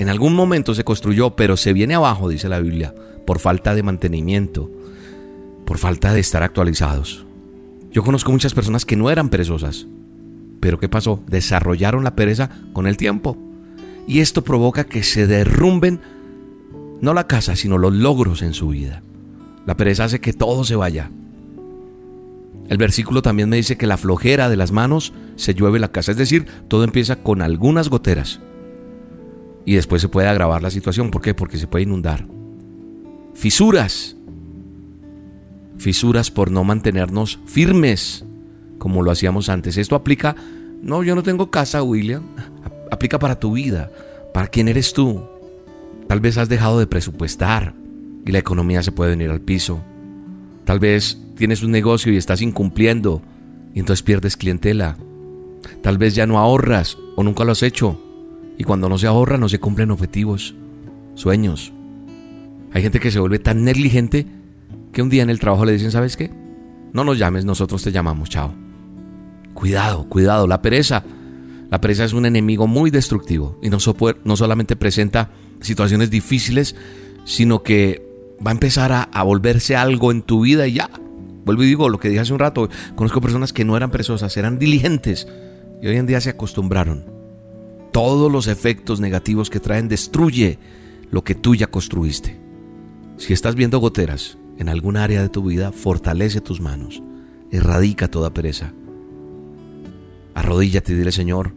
En algún momento se construyó, pero se viene abajo, dice la Biblia, por falta de mantenimiento, por falta de estar actualizados. Yo conozco muchas personas que no eran perezosas, pero ¿qué pasó? Desarrollaron la pereza con el tiempo. Y esto provoca que se derrumben no la casa, sino los logros en su vida. La pereza hace que todo se vaya. El versículo también me dice que la flojera de las manos se llueve la casa, es decir, todo empieza con algunas goteras y después se puede agravar la situación. ¿Por qué? Porque se puede inundar. Fisuras. Fisuras por no mantenernos firmes como lo hacíamos antes. Esto aplica, no, yo no tengo casa, William. Aplica para tu vida, para quién eres tú. Tal vez has dejado de presupuestar y la economía se puede venir al piso. Tal vez tienes un negocio y estás incumpliendo y entonces pierdes clientela. Tal vez ya no ahorras o nunca lo has hecho y cuando no se ahorra no se cumplen objetivos, sueños. Hay gente que se vuelve tan negligente que un día en el trabajo le dicen, ¿sabes qué? No nos llames, nosotros te llamamos, chao. Cuidado, cuidado, la pereza. La pereza es un enemigo muy destructivo y no, no solamente presenta situaciones difíciles, sino que va a empezar a, a, volverse algo en tu vida y ya. Vuelvo y digo lo que dije hace un rato, conozco personas que no eran perezosas, eran diligentes y hoy en día se acostumbraron todos los efectos negativos que traen, destruye lo que tú ya construiste. Si estás viendo goteras en algún área de tu vida, fortalece tus manos, erradica toda pereza. Arrodíllate y dile, Señor,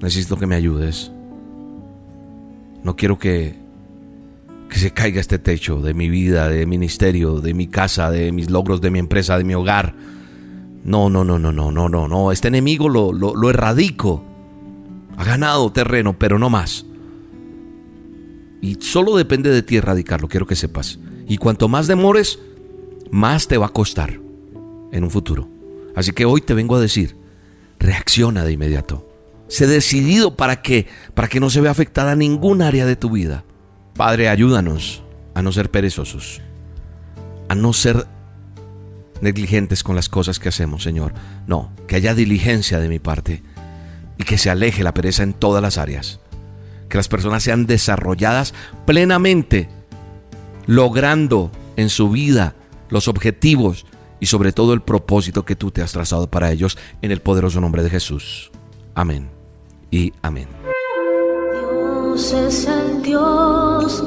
necesito que me ayudes. No quiero que, que se caiga este techo de mi vida, de mi ministerio, de mi casa, de mis logros, de mi empresa, de mi hogar. No, no, no, no, no, no, no, no. Este enemigo lo, lo, lo erradico ha ganado terreno, pero no más. Y solo depende de ti erradicarlo, quiero que sepas. Y cuanto más demores, más te va a costar en un futuro. Así que hoy te vengo a decir, reacciona de inmediato. Sé decidido para que para que no se vea afectada ningún área de tu vida. Padre, ayúdanos a no ser perezosos, a no ser negligentes con las cosas que hacemos, Señor. No, que haya diligencia de mi parte y que se aleje la pereza en todas las áreas. Que las personas sean desarrolladas plenamente, logrando en su vida los objetivos y sobre todo el propósito que tú te has trazado para ellos en el poderoso nombre de Jesús. Amén y amén. Dios es el Dios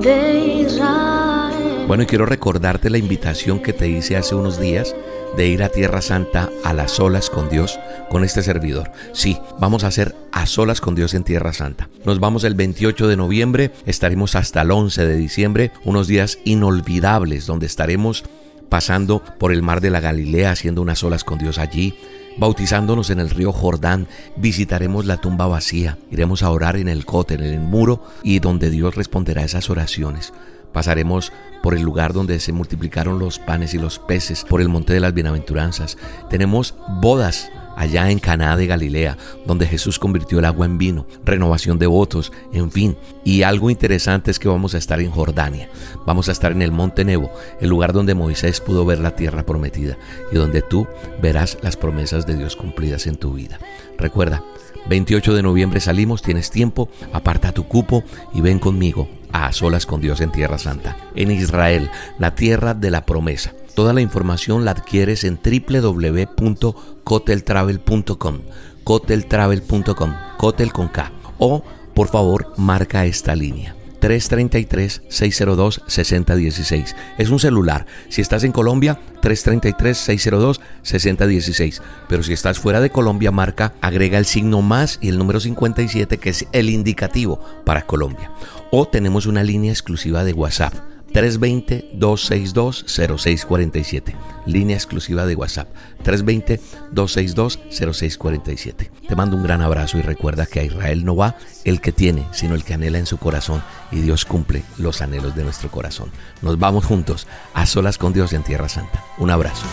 de Israel. Bueno, y quiero recordarte la invitación que te hice hace unos días de ir a Tierra Santa a las solas con Dios, con este servidor. Sí, vamos a hacer a solas con Dios en Tierra Santa. Nos vamos el 28 de noviembre, estaremos hasta el 11 de diciembre, unos días inolvidables donde estaremos pasando por el mar de la Galilea, haciendo unas olas con Dios allí, bautizándonos en el río Jordán, visitaremos la tumba vacía, iremos a orar en el cote, en el muro, y donde Dios responderá esas oraciones. Pasaremos por el lugar donde se multiplicaron los panes y los peces, por el monte de las bienaventuranzas. Tenemos bodas allá en Caná de Galilea, donde Jesús convirtió el agua en vino, renovación de votos, en fin. Y algo interesante es que vamos a estar en Jordania, vamos a estar en el Monte Nebo, el lugar donde Moisés pudo ver la tierra prometida y donde tú verás las promesas de Dios cumplidas en tu vida. Recuerda, 28 de noviembre salimos, tienes tiempo, aparta tu cupo y ven conmigo a solas con Dios en Tierra Santa, en Israel, la tierra de la promesa. Toda la información la adquieres en www.coteltravel.com, coteltravel.com, cotel con K. O, por favor, marca esta línea. 333-602-6016. Es un celular. Si estás en Colombia, 333-602-6016. Pero si estás fuera de Colombia, marca, agrega el signo más y el número 57, que es el indicativo para Colombia. O tenemos una línea exclusiva de WhatsApp 320-262-0647. Línea exclusiva de WhatsApp. 320-262-0647. Te mando un gran abrazo y recuerda que a Israel no va el que tiene, sino el que anhela en su corazón. Y Dios cumple los anhelos de nuestro corazón. Nos vamos juntos a solas con Dios en Tierra Santa. Un abrazo.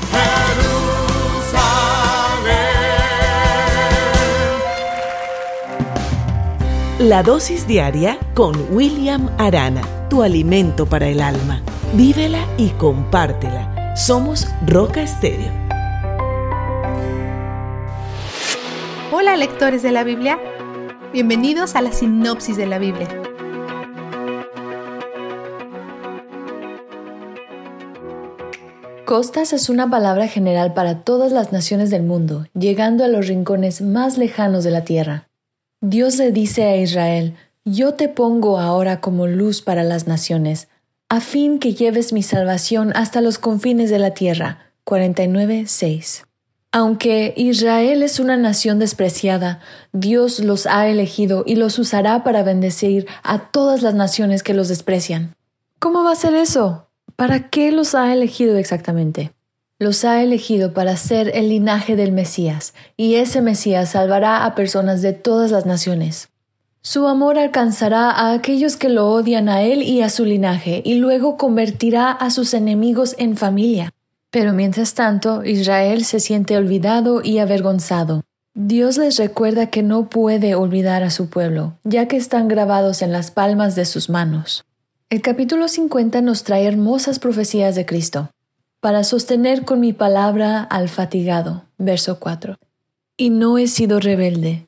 La dosis diaria con William Arana, tu alimento para el alma. Vívela y compártela. Somos Roca Estéreo. Hola lectores de la Biblia, bienvenidos a la sinopsis de la Biblia. Costas es una palabra general para todas las naciones del mundo, llegando a los rincones más lejanos de la tierra. Dios le dice a Israel, Yo te pongo ahora como luz para las naciones, a fin que lleves mi salvación hasta los confines de la tierra. 49.6. Aunque Israel es una nación despreciada, Dios los ha elegido y los usará para bendecir a todas las naciones que los desprecian. ¿Cómo va a ser eso? ¿Para qué los ha elegido exactamente? Los ha elegido para ser el linaje del Mesías, y ese Mesías salvará a personas de todas las naciones. Su amor alcanzará a aquellos que lo odian a él y a su linaje, y luego convertirá a sus enemigos en familia. Pero mientras tanto, Israel se siente olvidado y avergonzado. Dios les recuerda que no puede olvidar a su pueblo, ya que están grabados en las palmas de sus manos. El capítulo 50 nos trae hermosas profecías de Cristo para sostener con mi palabra al fatigado. Verso 4. Y no he sido rebelde.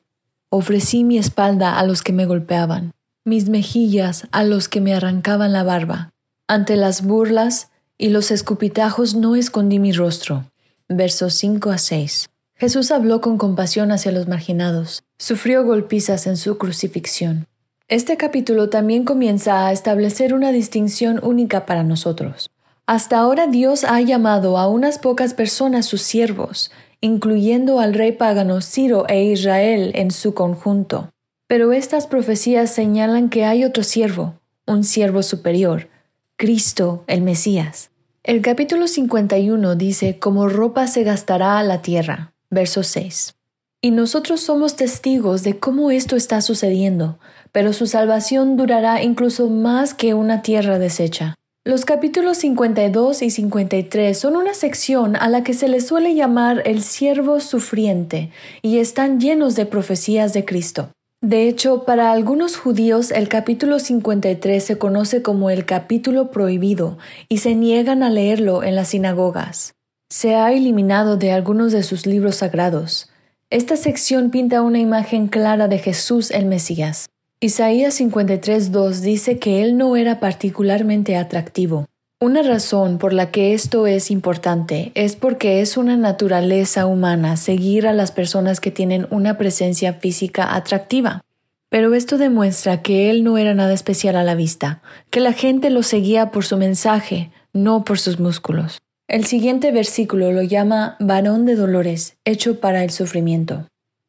Ofrecí mi espalda a los que me golpeaban, mis mejillas a los que me arrancaban la barba. Ante las burlas y los escupitajos no escondí mi rostro. Versos 5 a 6. Jesús habló con compasión hacia los marginados. Sufrió golpizas en su crucifixión. Este capítulo también comienza a establecer una distinción única para nosotros. Hasta ahora Dios ha llamado a unas pocas personas sus siervos, incluyendo al rey pagano Ciro e Israel en su conjunto. Pero estas profecías señalan que hay otro siervo, un siervo superior, Cristo el Mesías. El capítulo 51 dice, como ropa se gastará a la tierra. Verso 6. Y nosotros somos testigos de cómo esto está sucediendo, pero su salvación durará incluso más que una tierra deshecha. Los capítulos 52 y 53 son una sección a la que se le suele llamar el siervo sufriente y están llenos de profecías de Cristo. De hecho, para algunos judíos el capítulo 53 se conoce como el capítulo prohibido y se niegan a leerlo en las sinagogas. Se ha eliminado de algunos de sus libros sagrados. Esta sección pinta una imagen clara de Jesús el Mesías. Isaías 53.2 dice que él no era particularmente atractivo. Una razón por la que esto es importante es porque es una naturaleza humana seguir a las personas que tienen una presencia física atractiva. Pero esto demuestra que él no era nada especial a la vista, que la gente lo seguía por su mensaje, no por sus músculos. El siguiente versículo lo llama varón de dolores, hecho para el sufrimiento.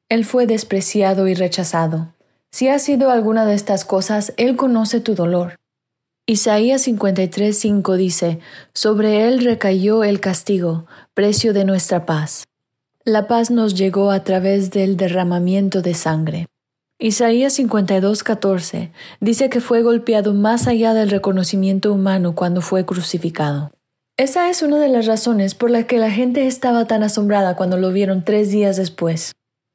Él fue despreciado y rechazado. Si ha sido alguna de estas cosas, Él conoce tu dolor. Isaías 53:5 dice, Sobre Él recayó el castigo, precio de nuestra paz. La paz nos llegó a través del derramamiento de sangre. Isaías 52:14 dice que fue golpeado más allá del reconocimiento humano cuando fue crucificado. Esa es una de las razones por la que la gente estaba tan asombrada cuando lo vieron tres días después,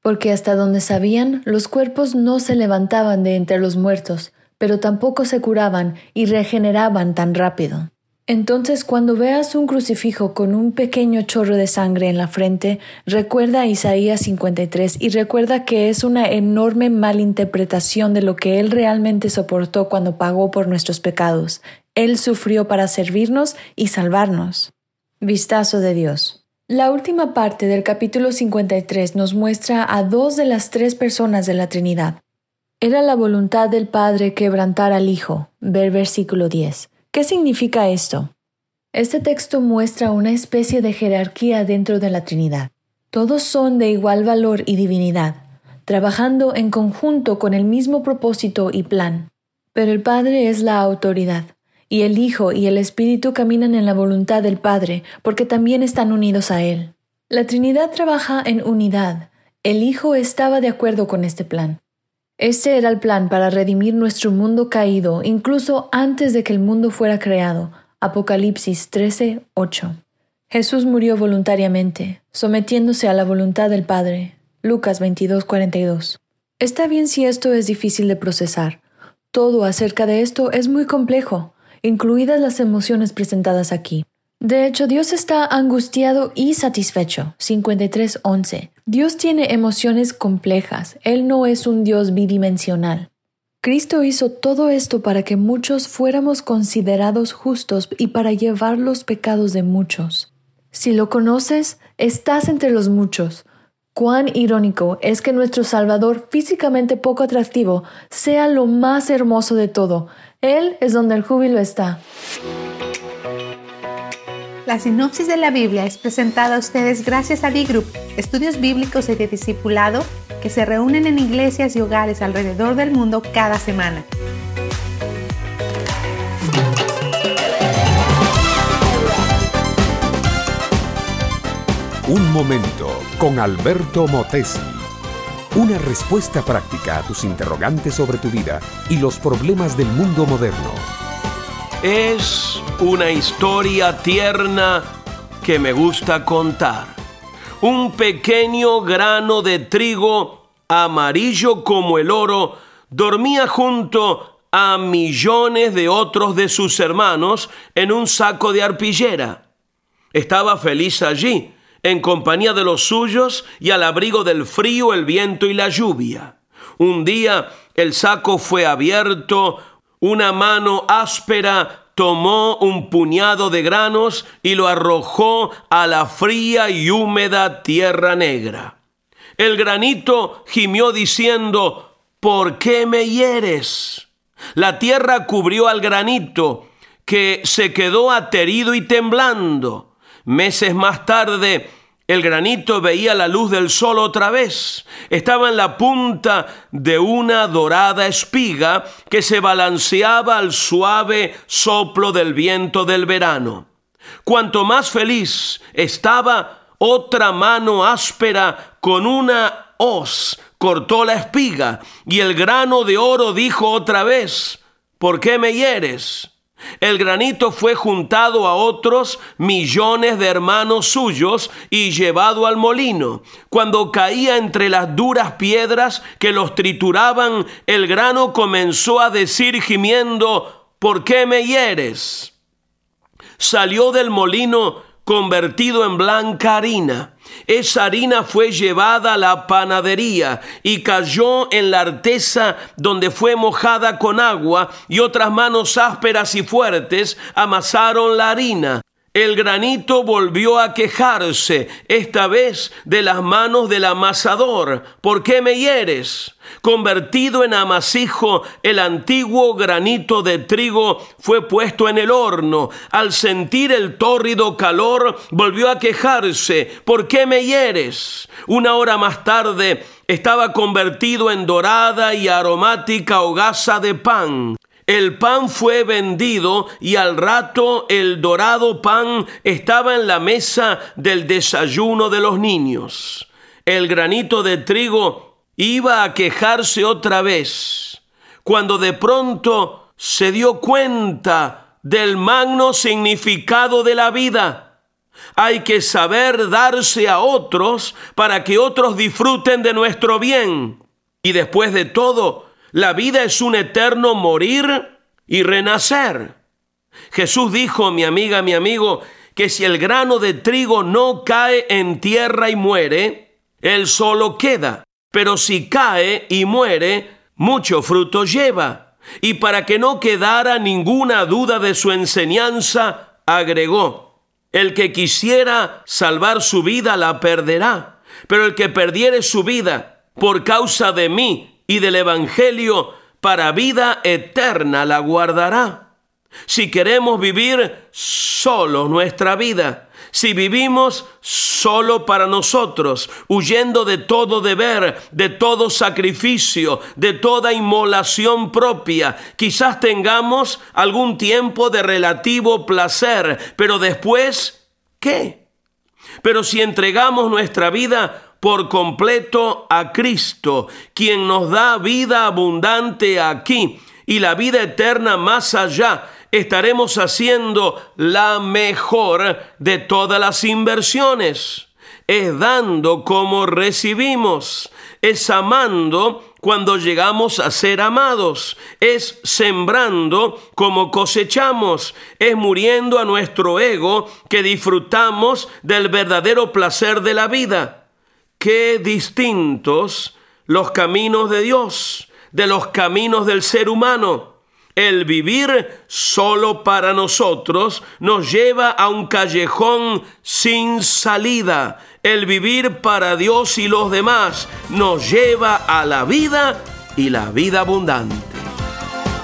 porque hasta donde sabían los cuerpos no se levantaban de entre los muertos, pero tampoco se curaban y regeneraban tan rápido. Entonces cuando veas un crucifijo con un pequeño chorro de sangre en la frente, recuerda Isaías 53 y recuerda que es una enorme malinterpretación de lo que Él realmente soportó cuando pagó por nuestros pecados. Él sufrió para servirnos y salvarnos. Vistazo de Dios. La última parte del capítulo 53 nos muestra a dos de las tres personas de la Trinidad. Era la voluntad del Padre quebrantar al Hijo. Ver versículo 10. ¿Qué significa esto? Este texto muestra una especie de jerarquía dentro de la Trinidad. Todos son de igual valor y divinidad, trabajando en conjunto con el mismo propósito y plan. Pero el Padre es la autoridad, y el Hijo y el Espíritu caminan en la voluntad del Padre, porque también están unidos a Él. La Trinidad trabaja en unidad. El Hijo estaba de acuerdo con este plan. Este era el plan para redimir nuestro mundo caído, incluso antes de que el mundo fuera creado. Apocalipsis 13, 8. Jesús murió voluntariamente, sometiéndose a la voluntad del Padre. Lucas 22, 42. Está bien si esto es difícil de procesar. Todo acerca de esto es muy complejo, incluidas las emociones presentadas aquí. De hecho, Dios está angustiado y satisfecho. 53.11. Dios tiene emociones complejas. Él no es un Dios bidimensional. Cristo hizo todo esto para que muchos fuéramos considerados justos y para llevar los pecados de muchos. Si lo conoces, estás entre los muchos. Cuán irónico es que nuestro Salvador, físicamente poco atractivo, sea lo más hermoso de todo. Él es donde el júbilo está. La sinopsis de la Biblia es presentada a ustedes gracias a B-Group, estudios bíblicos y de discipulado que se reúnen en iglesias y hogares alrededor del mundo cada semana. Un momento con Alberto Motesi. Una respuesta práctica a tus interrogantes sobre tu vida y los problemas del mundo moderno. Es una historia tierna que me gusta contar. Un pequeño grano de trigo amarillo como el oro dormía junto a millones de otros de sus hermanos en un saco de arpillera. Estaba feliz allí, en compañía de los suyos y al abrigo del frío, el viento y la lluvia. Un día el saco fue abierto, una mano áspera tomó un puñado de granos y lo arrojó a la fría y húmeda tierra negra. El granito gimió diciendo, ¿por qué me hieres? La tierra cubrió al granito, que se quedó aterido y temblando. Meses más tarde, el granito veía la luz del sol otra vez. Estaba en la punta de una dorada espiga que se balanceaba al suave soplo del viento del verano. Cuanto más feliz estaba, otra mano áspera con una hoz cortó la espiga y el grano de oro dijo otra vez, ¿por qué me hieres? El granito fue juntado a otros millones de hermanos suyos y llevado al molino. Cuando caía entre las duras piedras que los trituraban, el grano comenzó a decir gimiendo, ¿por qué me hieres? Salió del molino convertido en blanca harina. Esa harina fue llevada a la panadería y cayó en la artesa donde fue mojada con agua y otras manos ásperas y fuertes amasaron la harina. El granito volvió a quejarse, esta vez de las manos del amasador. ¿Por qué me hieres? Convertido en amasijo, el antiguo granito de trigo fue puesto en el horno. Al sentir el tórrido calor, volvió a quejarse. ¿Por qué me hieres? Una hora más tarde, estaba convertido en dorada y aromática hogaza de pan. El pan fue vendido y al rato el dorado pan estaba en la mesa del desayuno de los niños. El granito de trigo iba a quejarse otra vez, cuando de pronto se dio cuenta del magno significado de la vida. Hay que saber darse a otros para que otros disfruten de nuestro bien. Y después de todo, la vida es un eterno morir y renacer. Jesús dijo, mi amiga, mi amigo, que si el grano de trigo no cae en tierra y muere, él solo queda. Pero si cae y muere, mucho fruto lleva. Y para que no quedara ninguna duda de su enseñanza, agregó, el que quisiera salvar su vida la perderá, pero el que perdiere su vida por causa de mí y del Evangelio, para vida eterna la guardará. Si queremos vivir solo nuestra vida, si vivimos solo para nosotros, huyendo de todo deber, de todo sacrificio, de toda inmolación propia, quizás tengamos algún tiempo de relativo placer, pero después, ¿qué? Pero si entregamos nuestra vida por completo a Cristo, quien nos da vida abundante aquí y la vida eterna más allá, estaremos haciendo la mejor de todas las inversiones. Es dando como recibimos, es amando cuando llegamos a ser amados, es sembrando como cosechamos, es muriendo a nuestro ego que disfrutamos del verdadero placer de la vida qué distintos los caminos de Dios de los caminos del ser humano. El vivir solo para nosotros nos lleva a un callejón sin salida. El vivir para Dios y los demás nos lleva a la vida y la vida abundante.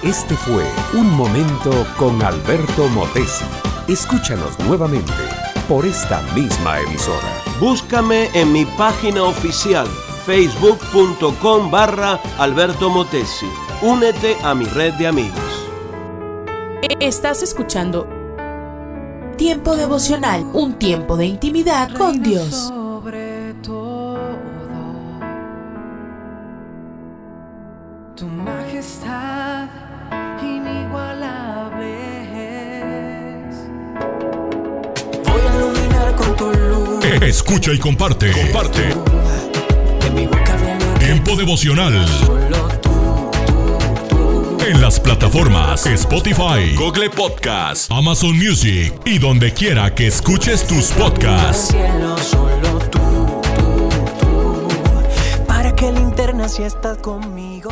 Este fue Un Momento con Alberto Motesi. Escúchanos nuevamente por esta misma emisora. Búscame en mi página oficial facebook.com barra Alberto Motesi. Únete a mi red de amigos. Estás escuchando Tiempo devocional, un tiempo de intimidad con Dios. Escucha y comparte. Comparte. Tiempo devocional. En las plataformas Spotify, Google Podcast, Amazon Music y donde quiera que escuches tus podcasts. Para que linterna si estás conmigo.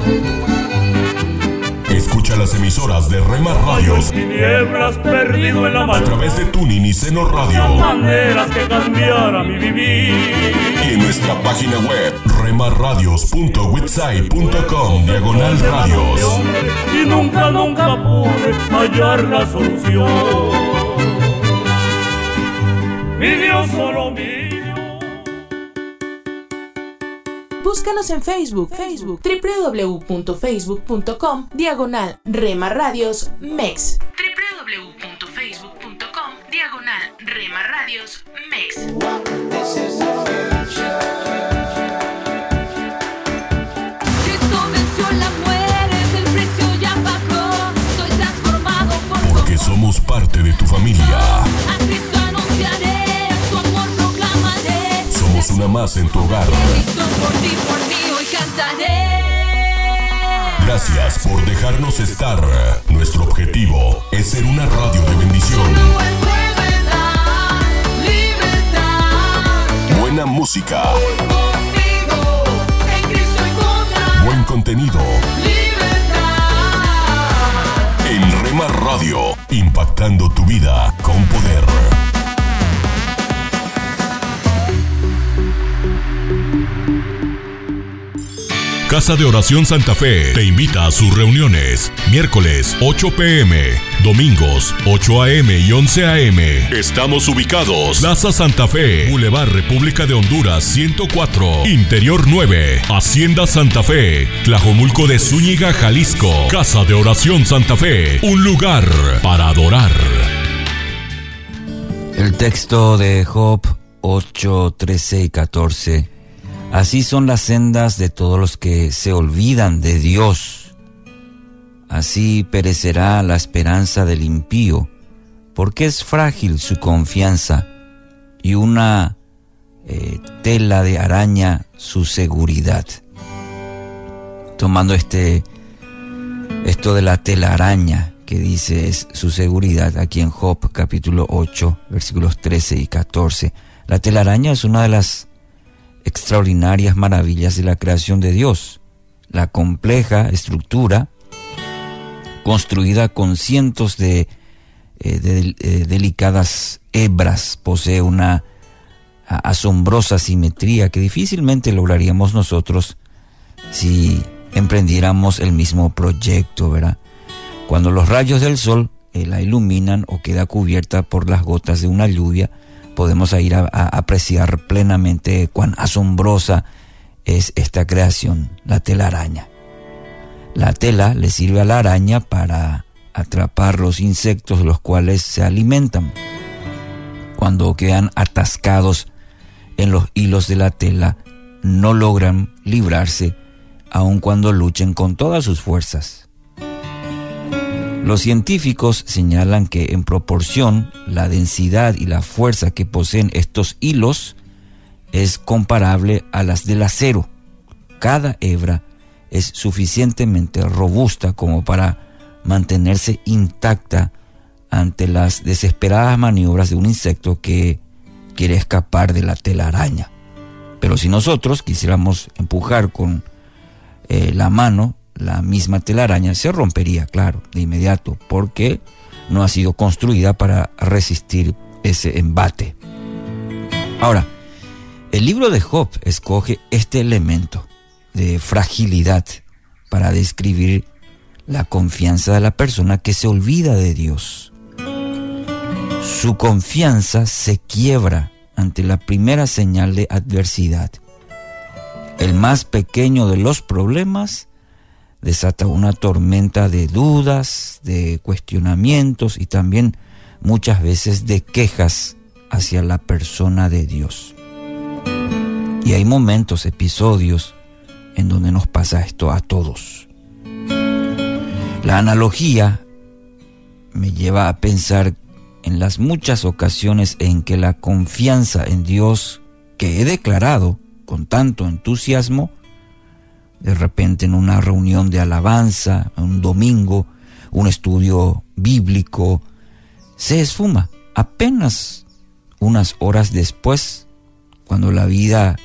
Escucha las emisoras de Rema Radios tinieblas perdido en la a mano. través de Tuning y Seno Radio Maneras que cambiara mi vivir. y en nuestra página web remarradios.witsai.com diagonal radios. Y nunca, nunca pude hallar la solución. Mi Dios solo mío. Búscanos en Facebook, Facebook, www.facebook.com, diagonal Rema Radios MEX. www.facebook.com, diagonal Rema Radios MEX. Más en tu hogar. Gracias por dejarnos estar. Nuestro objetivo es ser una radio de bendición. Buena música. Buen contenido. En Rema Radio, impactando tu vida con poder. Casa de Oración Santa Fe te invita a sus reuniones. Miércoles 8 pm, domingos 8 am y 11 am. Estamos ubicados. Plaza Santa Fe, Boulevard República de Honduras 104, Interior 9, Hacienda Santa Fe, Tlajomulco de Zúñiga, Jalisco. Casa de Oración Santa Fe, un lugar para adorar. El texto de Job 8, 13 y 14. Así son las sendas de todos los que se olvidan de Dios. Así perecerá la esperanza del impío, porque es frágil su confianza y una eh, tela de araña su seguridad. Tomando este esto de la tela araña que dice es su seguridad aquí en Job capítulo 8 versículos 13 y 14. La telaraña es una de las extraordinarias maravillas de la creación de Dios. La compleja estructura, construida con cientos de, eh, eh, delicadas hebras, posee una asombrosa simetría que difícilmente lograríamos nosotros si emprendiéramos el mismo proyecto, ¿verdad? Cuando los rayos del sol eh, la iluminan o queda cubierta por las gotas de una lluvia, podemos ir a, apreciar plenamente cuán asombrosa es esta creación, la telaraña. La tela le sirve a la araña para atrapar los insectos los cuales se alimentan. Cuando quedan atascados en los hilos de la tela, no logran librarse aun cuando luchen con todas sus fuerzas. Los científicos señalan que en proporción la densidad y la fuerza que poseen estos hilos es comparable a las del acero. Cada hebra es suficientemente robusta como para mantenerse intacta ante las desesperadas maniobras de un insecto que quiere escapar de la telaraña. Pero si nosotros quisiéramos empujar con eh, la mano, la misma telaraña se rompería, claro, de inmediato, porque no ha sido construida para resistir ese embate. Ahora, el libro de Job escoge este elemento de fragilidad para describir la confianza de la persona que se olvida de Dios. Su confianza se quiebra ante la primera señal de adversidad. El más pequeño de los problemas desata una tormenta de dudas, de cuestionamientos y también muchas veces de quejas hacia la persona de Dios. Y hay momentos, episodios, en donde nos pasa esto a todos. La analogía me lleva a pensar en las muchas ocasiones en que la confianza en Dios que he declarado con tanto entusiasmo, de repente en una reunión de alabanza, un domingo, un estudio bíblico, se esfuma apenas unas horas después, cuando la vida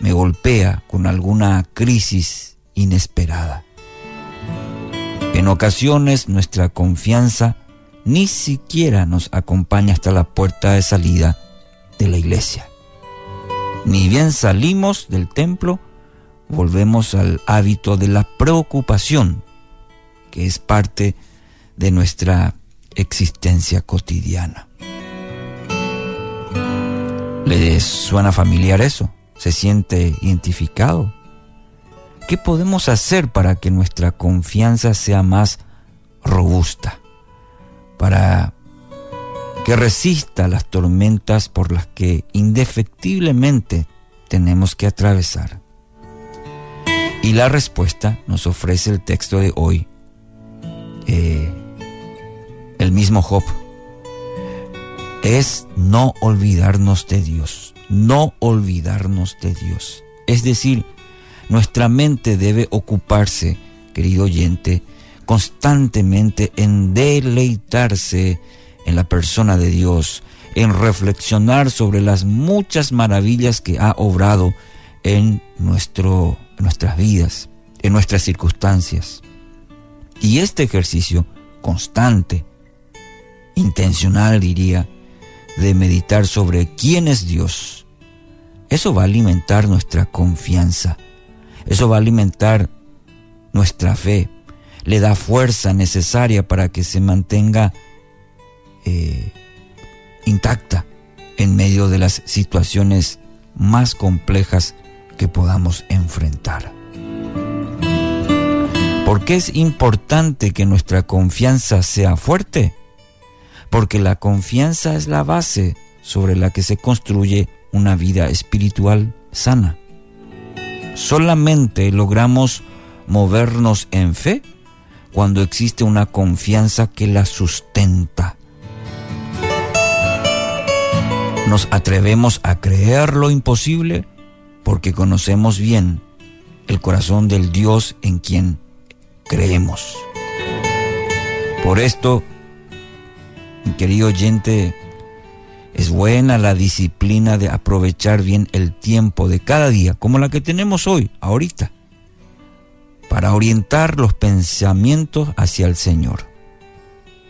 me golpea con alguna crisis inesperada. En ocasiones nuestra confianza ni siquiera nos acompaña hasta la puerta de salida de la iglesia. Ni bien salimos del templo, volvemos al hábito de la preocupación, que es parte de nuestra existencia cotidiana. ¿Le suena familiar eso? ¿Se siente identificado? ¿Qué podemos hacer para que nuestra confianza sea más robusta? Para que resista las tormentas por las que indefectiblemente tenemos que atravesar. Y la respuesta nos ofrece el texto de hoy, eh, el mismo Job, es no olvidarnos de Dios, no olvidarnos de Dios. Es decir, nuestra mente debe ocuparse, querido oyente, constantemente en deleitarse en la persona de Dios, en reflexionar sobre las muchas maravillas que ha obrado en, nuestro, nuestras vidas, en nuestras circunstancias. Y este ejercicio constante, intencional diría, de meditar sobre quién es Dios, eso va a alimentar nuestra confianza Eso va a alimentar nuestra fe, le da fuerza necesaria para que se mantenga eh, intacta en medio de las situaciones más complejas que podamos enfrentar. ¿Por qué es importante que nuestra confianza sea fuerte? Porque la confianza es la base sobre la que se construye una vida espiritual sana. Solamente logramos movernos en fe cuando existe una confianza que la sustenta. Nos atrevemos a creer lo imposible porque conocemos bien el corazón del Dios en quien creemos. Por esto, mi querido oyente, es buena la disciplina de aprovechar bien el tiempo de cada día, como la que tenemos hoy, ahorita, para orientar los pensamientos hacia el Señor.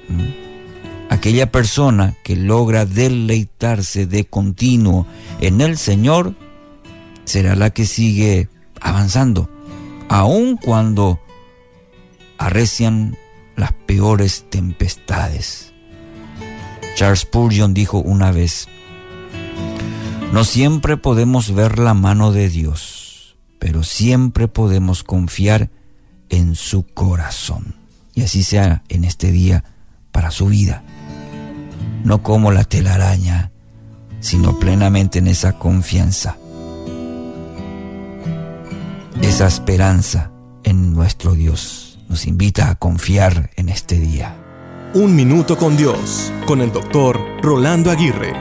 ¿Mm? Aquella persona que logra deleitarse de continuo en el Señor será la que sigue avanzando, aun cuando arrecian las peores tempestades. Charles Spurgeon dijo una vez, no siempre podemos ver la mano de Dios, pero siempre podemos confiar en su corazón. Y así sea en este día para su vida no como la telaraña, sino plenamente en esa confianza, esa esperanza en nuestro Dios. Nos invita a confiar en este día. Un minuto con Dios, con el doctor Rolando Aguirre.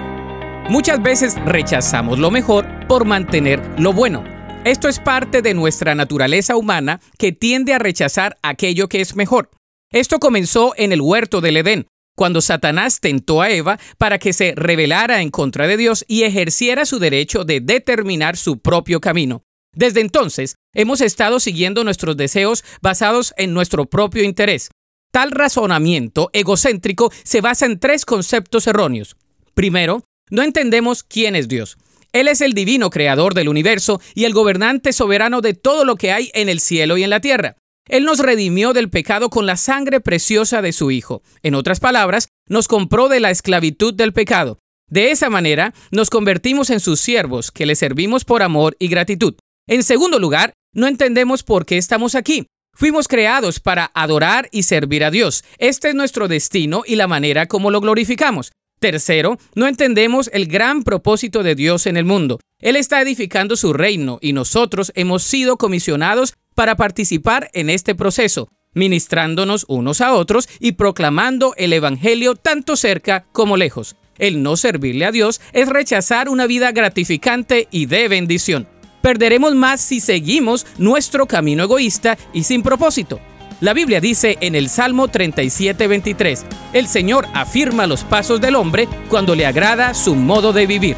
Muchas veces rechazamos lo mejor por mantener lo bueno. Esto es parte de nuestra naturaleza humana que tiende a rechazar aquello que es mejor. Esto comenzó en el huerto del Edén, cuando Satanás tentó a Eva para que se rebelara en contra de Dios y ejerciera su derecho de determinar su propio camino. Desde entonces, hemos estado siguiendo nuestros deseos basados en nuestro propio interés. Tal razonamiento egocéntrico se basa en tres conceptos erróneos. Primero, no entendemos quién es Dios. Él es el divino creador del universo y el gobernante soberano de todo lo que hay en el cielo y en la tierra. Él nos redimió del pecado con la sangre preciosa de su Hijo. En otras palabras, nos compró de la esclavitud del pecado. De esa manera, nos convertimos en sus siervos, que le servimos por amor y gratitud. En segundo lugar, no entendemos por qué estamos aquí. Fuimos creados para adorar y servir a Dios. Este es nuestro destino y la manera como lo glorificamos. Tercero, no entendemos el gran propósito de Dios en el mundo. Él está edificando su reino y nosotros hemos sido comisionados para participar en este proceso, ministrándonos unos a otros y proclamando el Evangelio tanto cerca como lejos. El no servirle a Dios es rechazar una vida gratificante y de bendición. Perderemos más si seguimos nuestro camino egoísta y sin propósito. La Biblia dice en el Salmo 37:23, el Señor afirma los pasos del hombre cuando le agrada su modo de vivir.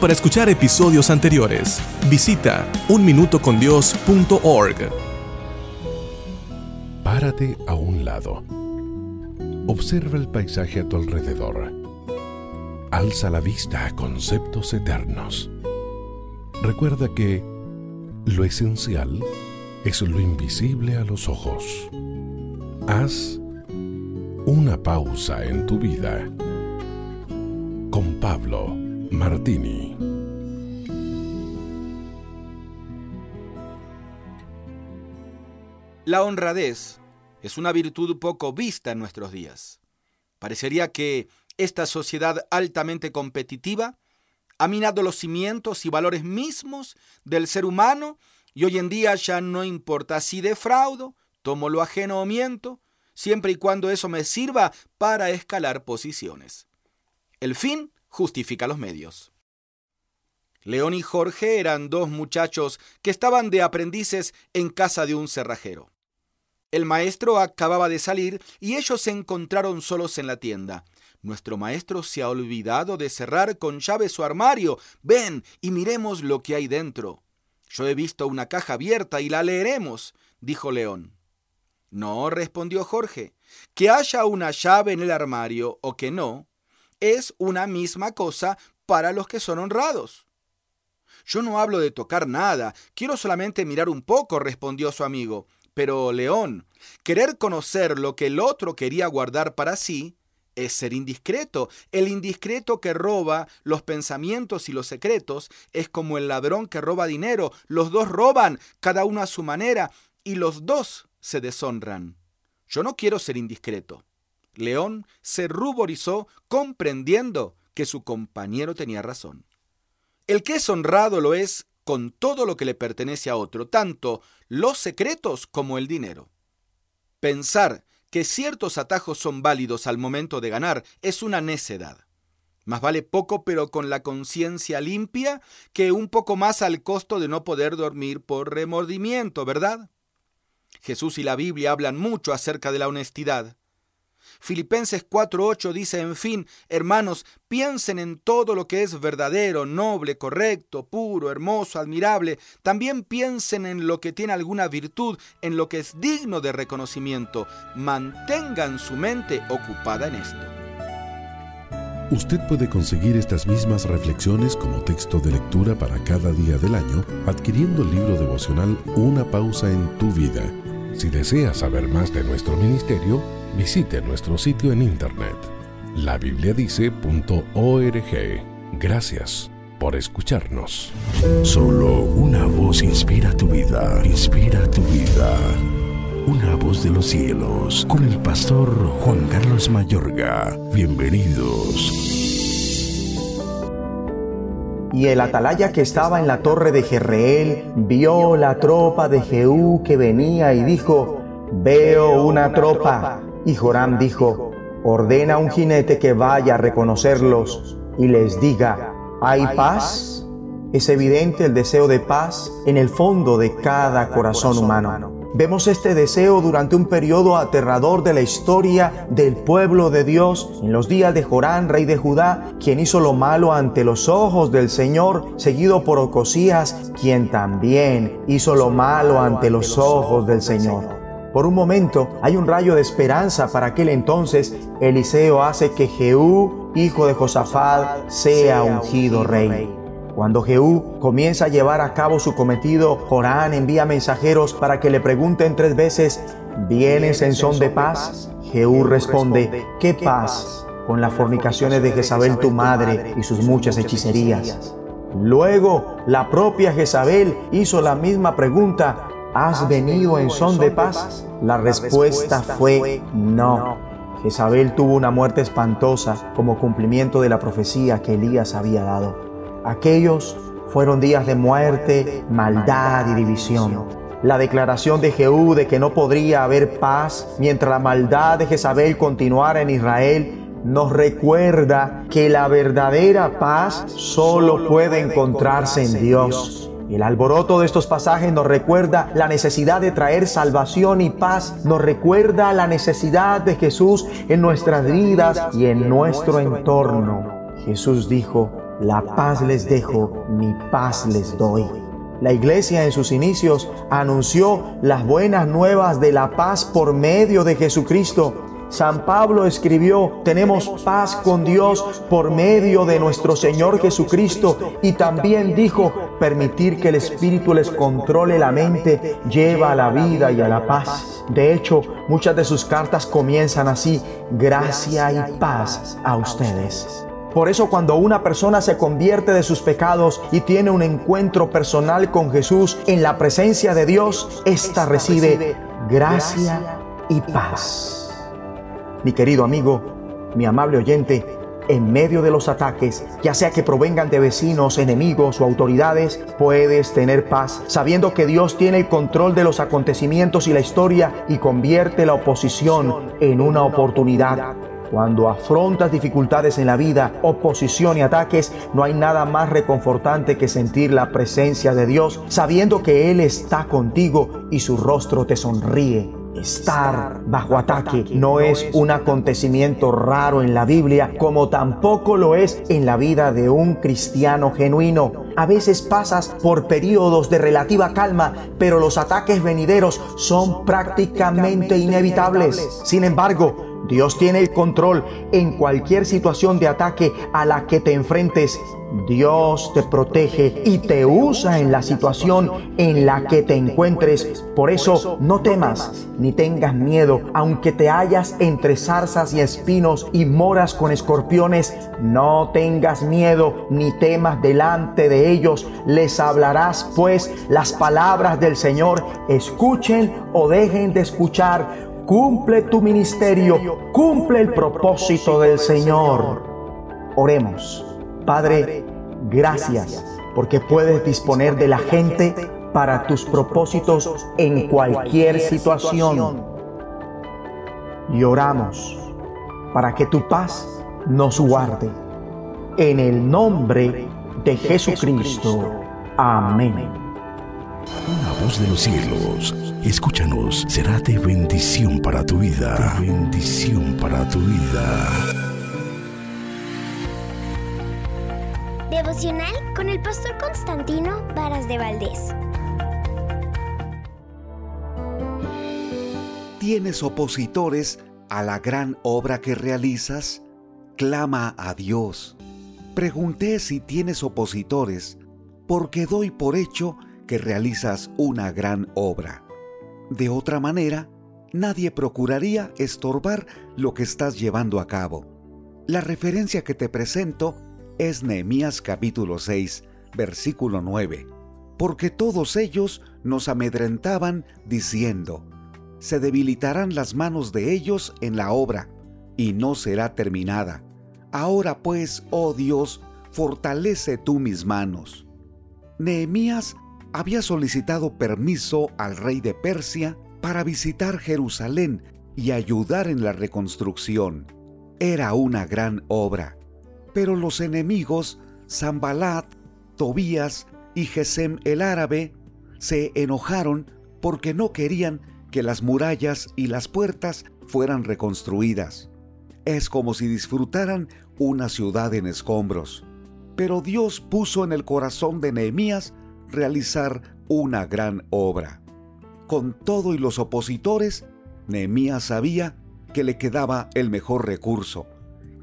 Para escuchar episodios anteriores, visita unminutocondios.org. Párate a un lado. Observa el paisaje a tu alrededor. Alza la vista a conceptos eternos. Recuerda que lo esencial es lo invisible a los ojos. Haz una pausa en tu vida. Con Pablo Martini. La honradez es una virtud poco vista en nuestros días. Parecería que esta sociedad altamente competitiva ha minado los cimientos y valores mismos del ser humano y hoy en día ya no importa si defraudo, tomo lo ajeno o miento, siempre y cuando eso me sirva para escalar posiciones. El fin justifica los medios. León y Jorge eran dos muchachos que estaban de aprendices en casa de un cerrajero. El maestro acababa de salir y ellos se encontraron solos en la tienda. Nuestro maestro se ha olvidado de cerrar con llave su armario. Ven y miremos lo que hay dentro. Yo he visto una caja abierta y la leeremos, dijo León. No, respondió Jorge. Que haya una llave en el armario o que no, es una misma cosa para los que son honrados. Yo no hablo de tocar nada, quiero solamente mirar un poco, respondió su amigo. Pero, León, querer conocer lo que el otro quería guardar para sí es ser indiscreto. El indiscreto que roba los pensamientos y los secretos es como el ladrón que roba dinero. Los dos roban, cada uno a su manera, y los dos se deshonran. Yo no quiero ser indiscreto. León se ruborizó comprendiendo que su compañero tenía razón. El que es honrado lo es con todo lo que le pertenece a otro, tanto los secretos como el dinero. Pensar que ciertos atajos son válidos al momento de ganar es una necedad. Más vale poco pero con la conciencia limpia que un poco más al costo de no poder dormir por remordimiento, ¿verdad? Jesús y la Biblia hablan mucho acerca de la honestidad. Filipenses 4:8 dice, en fin, hermanos, piensen en todo lo que es verdadero, noble, correcto, puro, hermoso, admirable. También piensen en lo que tiene alguna virtud, en lo que es digno de reconocimiento. Mantengan su mente ocupada en esto. Usted puede conseguir estas mismas reflexiones como texto de lectura para cada día del año adquiriendo el libro devocional Una pausa en tu vida. Si desea saber más de nuestro ministerio, visite nuestro sitio en internet labibliadice.org. Gracias por escucharnos. Solo una voz inspira tu vida, inspira tu vida. Una voz de los cielos, con el pastor Juan Carlos Mayorga. Bienvenidos. Y el atalaya que estaba en la torre de Jerreel vio la tropa de Jehú que venía y dijo, veo una tropa. Y Joram dijo, ordena a un jinete que vaya a reconocerlos y les diga, ¿hay paz? Es evidente el deseo de paz en el fondo de cada corazón humano. Vemos este deseo durante un periodo aterrador de la historia del pueblo de Dios en los días de Jorán, rey de Judá, quien hizo lo malo ante los ojos del Señor, seguido por Ocosías, quien también hizo lo malo ante los ojos del Señor. Por un momento hay un rayo de esperanza para aquel entonces. Eliseo hace que Jehú, hijo de Josafat, sea ungido rey. Cuando Jehú comienza a llevar a cabo su cometido, Jorán envía mensajeros para que le pregunten tres veces, ¿vienes en son de paz? Jehú responde, ¿qué paz? Con las fornicaciones de Jezabel tu madre y sus muchas hechicerías. Luego, la propia Jezabel hizo la misma pregunta, ¿has venido en son de paz? La respuesta fue no. Jezabel tuvo una muerte espantosa como cumplimiento de la profecía que Elías había dado. Aquellos fueron días de muerte, maldad y división. La declaración de Jehú de que no podría haber paz mientras la maldad de Jezabel continuara en Israel nos recuerda que la verdadera paz solo puede encontrarse en Dios. El alboroto de estos pasajes nos recuerda la necesidad de traer salvación y paz, nos recuerda la necesidad de Jesús en nuestras vidas y en nuestro entorno. Jesús dijo, la paz les dejo, mi paz les doy. La iglesia en sus inicios anunció las buenas nuevas de la paz por medio de Jesucristo. San Pablo escribió, tenemos paz con Dios por medio de nuestro Señor Jesucristo y también dijo, permitir que el Espíritu les controle la mente lleva a la vida y a la paz. De hecho, muchas de sus cartas comienzan así, gracia y paz a ustedes. Por eso cuando una persona se convierte de sus pecados y tiene un encuentro personal con Jesús en la presencia de Dios, ésta recibe gracia y paz. Mi querido amigo, mi amable oyente, en medio de los ataques, ya sea que provengan de vecinos, enemigos o autoridades, puedes tener paz, sabiendo que Dios tiene el control de los acontecimientos y la historia y convierte la oposición en una oportunidad. Cuando afrontas dificultades en la vida, oposición y ataques, no hay nada más reconfortante que sentir la presencia de Dios, sabiendo que Él está contigo y su rostro te sonríe. Estar bajo ataque no es un acontecimiento raro en la Biblia, como tampoco lo es en la vida de un cristiano genuino. A veces pasas por periodos de relativa calma, pero los ataques venideros son prácticamente inevitables. Sin embargo, Dios tiene el control en cualquier situación de ataque a la que te enfrentes. Dios te protege y te usa en la situación en la que te encuentres. Por eso no temas ni tengas miedo, aunque te hallas entre zarzas y espinos y moras con escorpiones. No tengas miedo ni temas delante de ellos. Les hablarás pues las palabras del Señor. Escuchen o dejen de escuchar Cumple tu ministerio, cumple el propósito del Señor. Oremos. Padre, gracias porque puedes disponer de la gente para tus propósitos en cualquier situación. Y oramos para que tu paz nos guarde. En el nombre de Jesucristo. Amén. Una voz de los cielos Escúchanos, será de bendición para tu vida. De bendición para tu vida. Devocional con el pastor Constantino Varas de Valdés. ¿Tienes opositores a la gran obra que realizas? Clama a Dios. Pregunté si tienes opositores porque doy por hecho que realizas una gran obra. De otra manera, nadie procuraría estorbar lo que estás llevando a cabo. La referencia que te presento es Nehemías capítulo 6, versículo 9, porque todos ellos nos amedrentaban diciendo, se debilitarán las manos de ellos en la obra, y no será terminada. Ahora pues, oh Dios, fortalece tú mis manos. Nehemías había solicitado permiso al rey de Persia para visitar Jerusalén y ayudar en la reconstrucción. Era una gran obra. Pero los enemigos, Zambalat, Tobías y Gesem el árabe, se enojaron porque no querían que las murallas y las puertas fueran reconstruidas. Es como si disfrutaran una ciudad en escombros. Pero Dios puso en el corazón de Nehemías realizar una gran obra. Con todo y los opositores, Nehemías sabía que le quedaba el mejor recurso,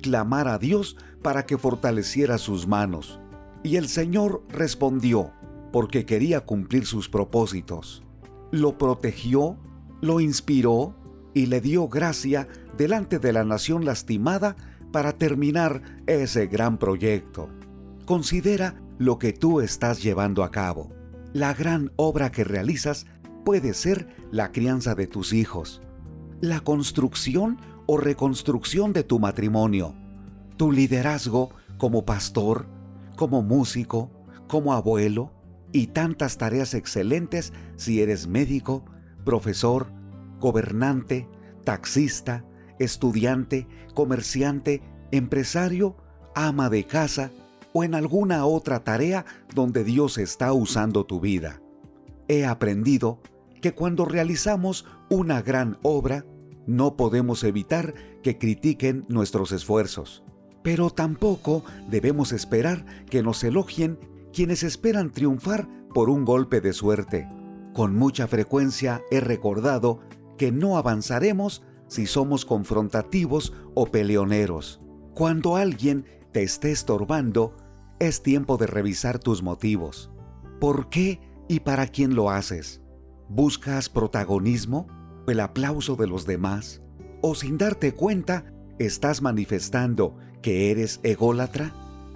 clamar a Dios para que fortaleciera sus manos. Y el Señor respondió, porque quería cumplir sus propósitos. Lo protegió, lo inspiró y le dio gracia delante de la nación lastimada para terminar ese gran proyecto. Considera lo que tú estás llevando a cabo. La gran obra que realizas puede ser la crianza de tus hijos, la construcción o reconstrucción de tu matrimonio, tu liderazgo como pastor, como músico, como abuelo y tantas tareas excelentes si eres médico, profesor, gobernante, taxista, estudiante, comerciante, empresario, ama de casa, o en alguna otra tarea donde Dios está usando tu vida. He aprendido que cuando realizamos una gran obra, no podemos evitar que critiquen nuestros esfuerzos, pero tampoco debemos esperar que nos elogien quienes esperan triunfar por un golpe de suerte. Con mucha frecuencia he recordado que no avanzaremos si somos confrontativos o peleoneros. Cuando alguien te esté estorbando, es tiempo de revisar tus motivos. ¿Por qué y para quién lo haces? ¿Buscas protagonismo? ¿El aplauso de los demás? ¿O sin darte cuenta estás manifestando que eres ególatra?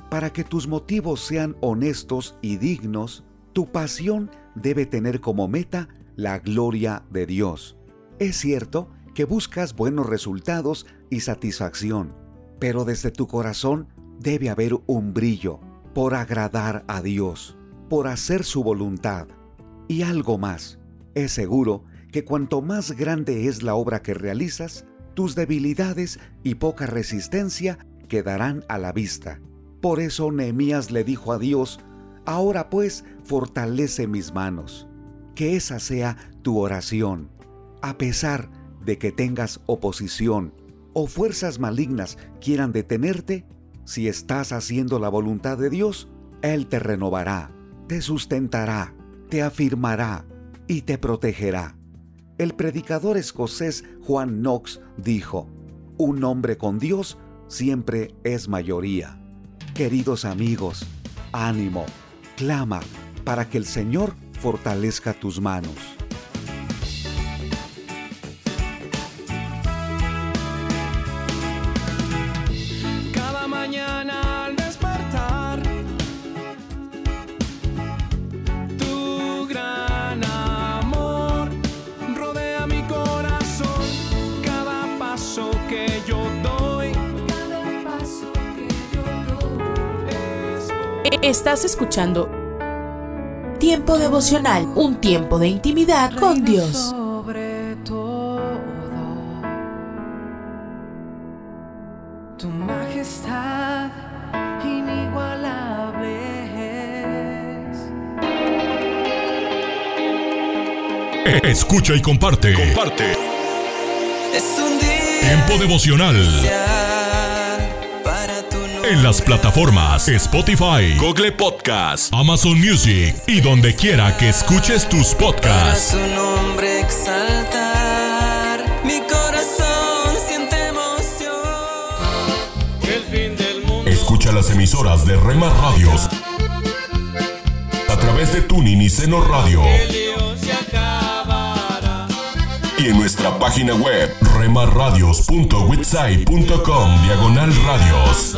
Para que tus motivos sean honestos y dignos, tu pasión debe tener como meta la gloria de Dios. Es cierto que buscas buenos resultados y satisfacción, pero desde tu corazón debe haber un brillo, por agradar a Dios, por hacer su voluntad. Y algo más, es seguro que cuanto más grande es la obra que realizas, tus debilidades y poca resistencia quedarán a la vista. Por eso Nehemías le dijo a Dios, ahora pues fortalece mis manos. Que esa sea tu oración. A pesar de que tengas oposición o fuerzas malignas quieran detenerte, si estás haciendo la voluntad de Dios, Él te renovará, te sustentará, te afirmará y te protegerá. El predicador escocés Juan Knox dijo, Un hombre con Dios siempre es mayoría. Queridos amigos, ánimo, clama para que el Señor fortalezca tus manos. Estás escuchando Tiempo devocional, un tiempo de intimidad con Dios. Sobre todo, tu majestad inigualable es. Escucha y comparte. Comparte. Es un día Tiempo devocional. Para En las plataformas Spotify, Google Podcast, Amazon Music y donde quiera que escuches tus Para podcasts. su nombre exaltar. Mi corazón siente emoción. El fin del mundo. Escucha las emisoras de Rema Radios a través de Tuning y Seno Radio y en nuestra página web remarradios.witsai.com diagonal radios.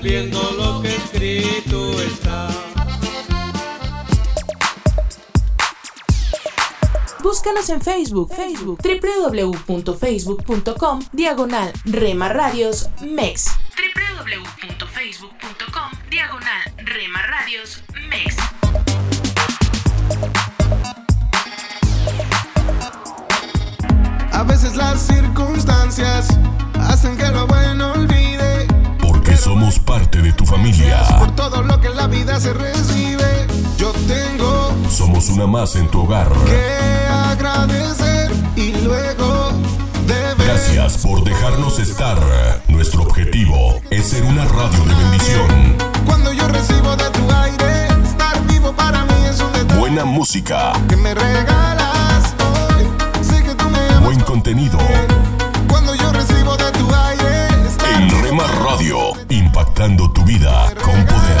Cumpliendo lo que escrito está. Búscanos en Facebook, Facebook, www.facebook.com, diagonal Rema Radios MEX. www.facebook.com, diagonal Rema Radios MEX. A veces las circunstancias hacen que lo bueno olvide. Somos parte de tu familia. Por todo lo que en la vida se recibe, yo tengo Somos una más en tu hogar. que agradecer y luego deber. Gracias por dejarnos estar. Nuestro objetivo es ser una radio de bendición. Cuando yo recibo de tu aire, estar vivo para mí es un detalle Buena música, que me regalas hoy. Sé que tú me amas. buen contenido. Cuando yo recibo de tu aire, Rema Radio, impactando tu vida con poder.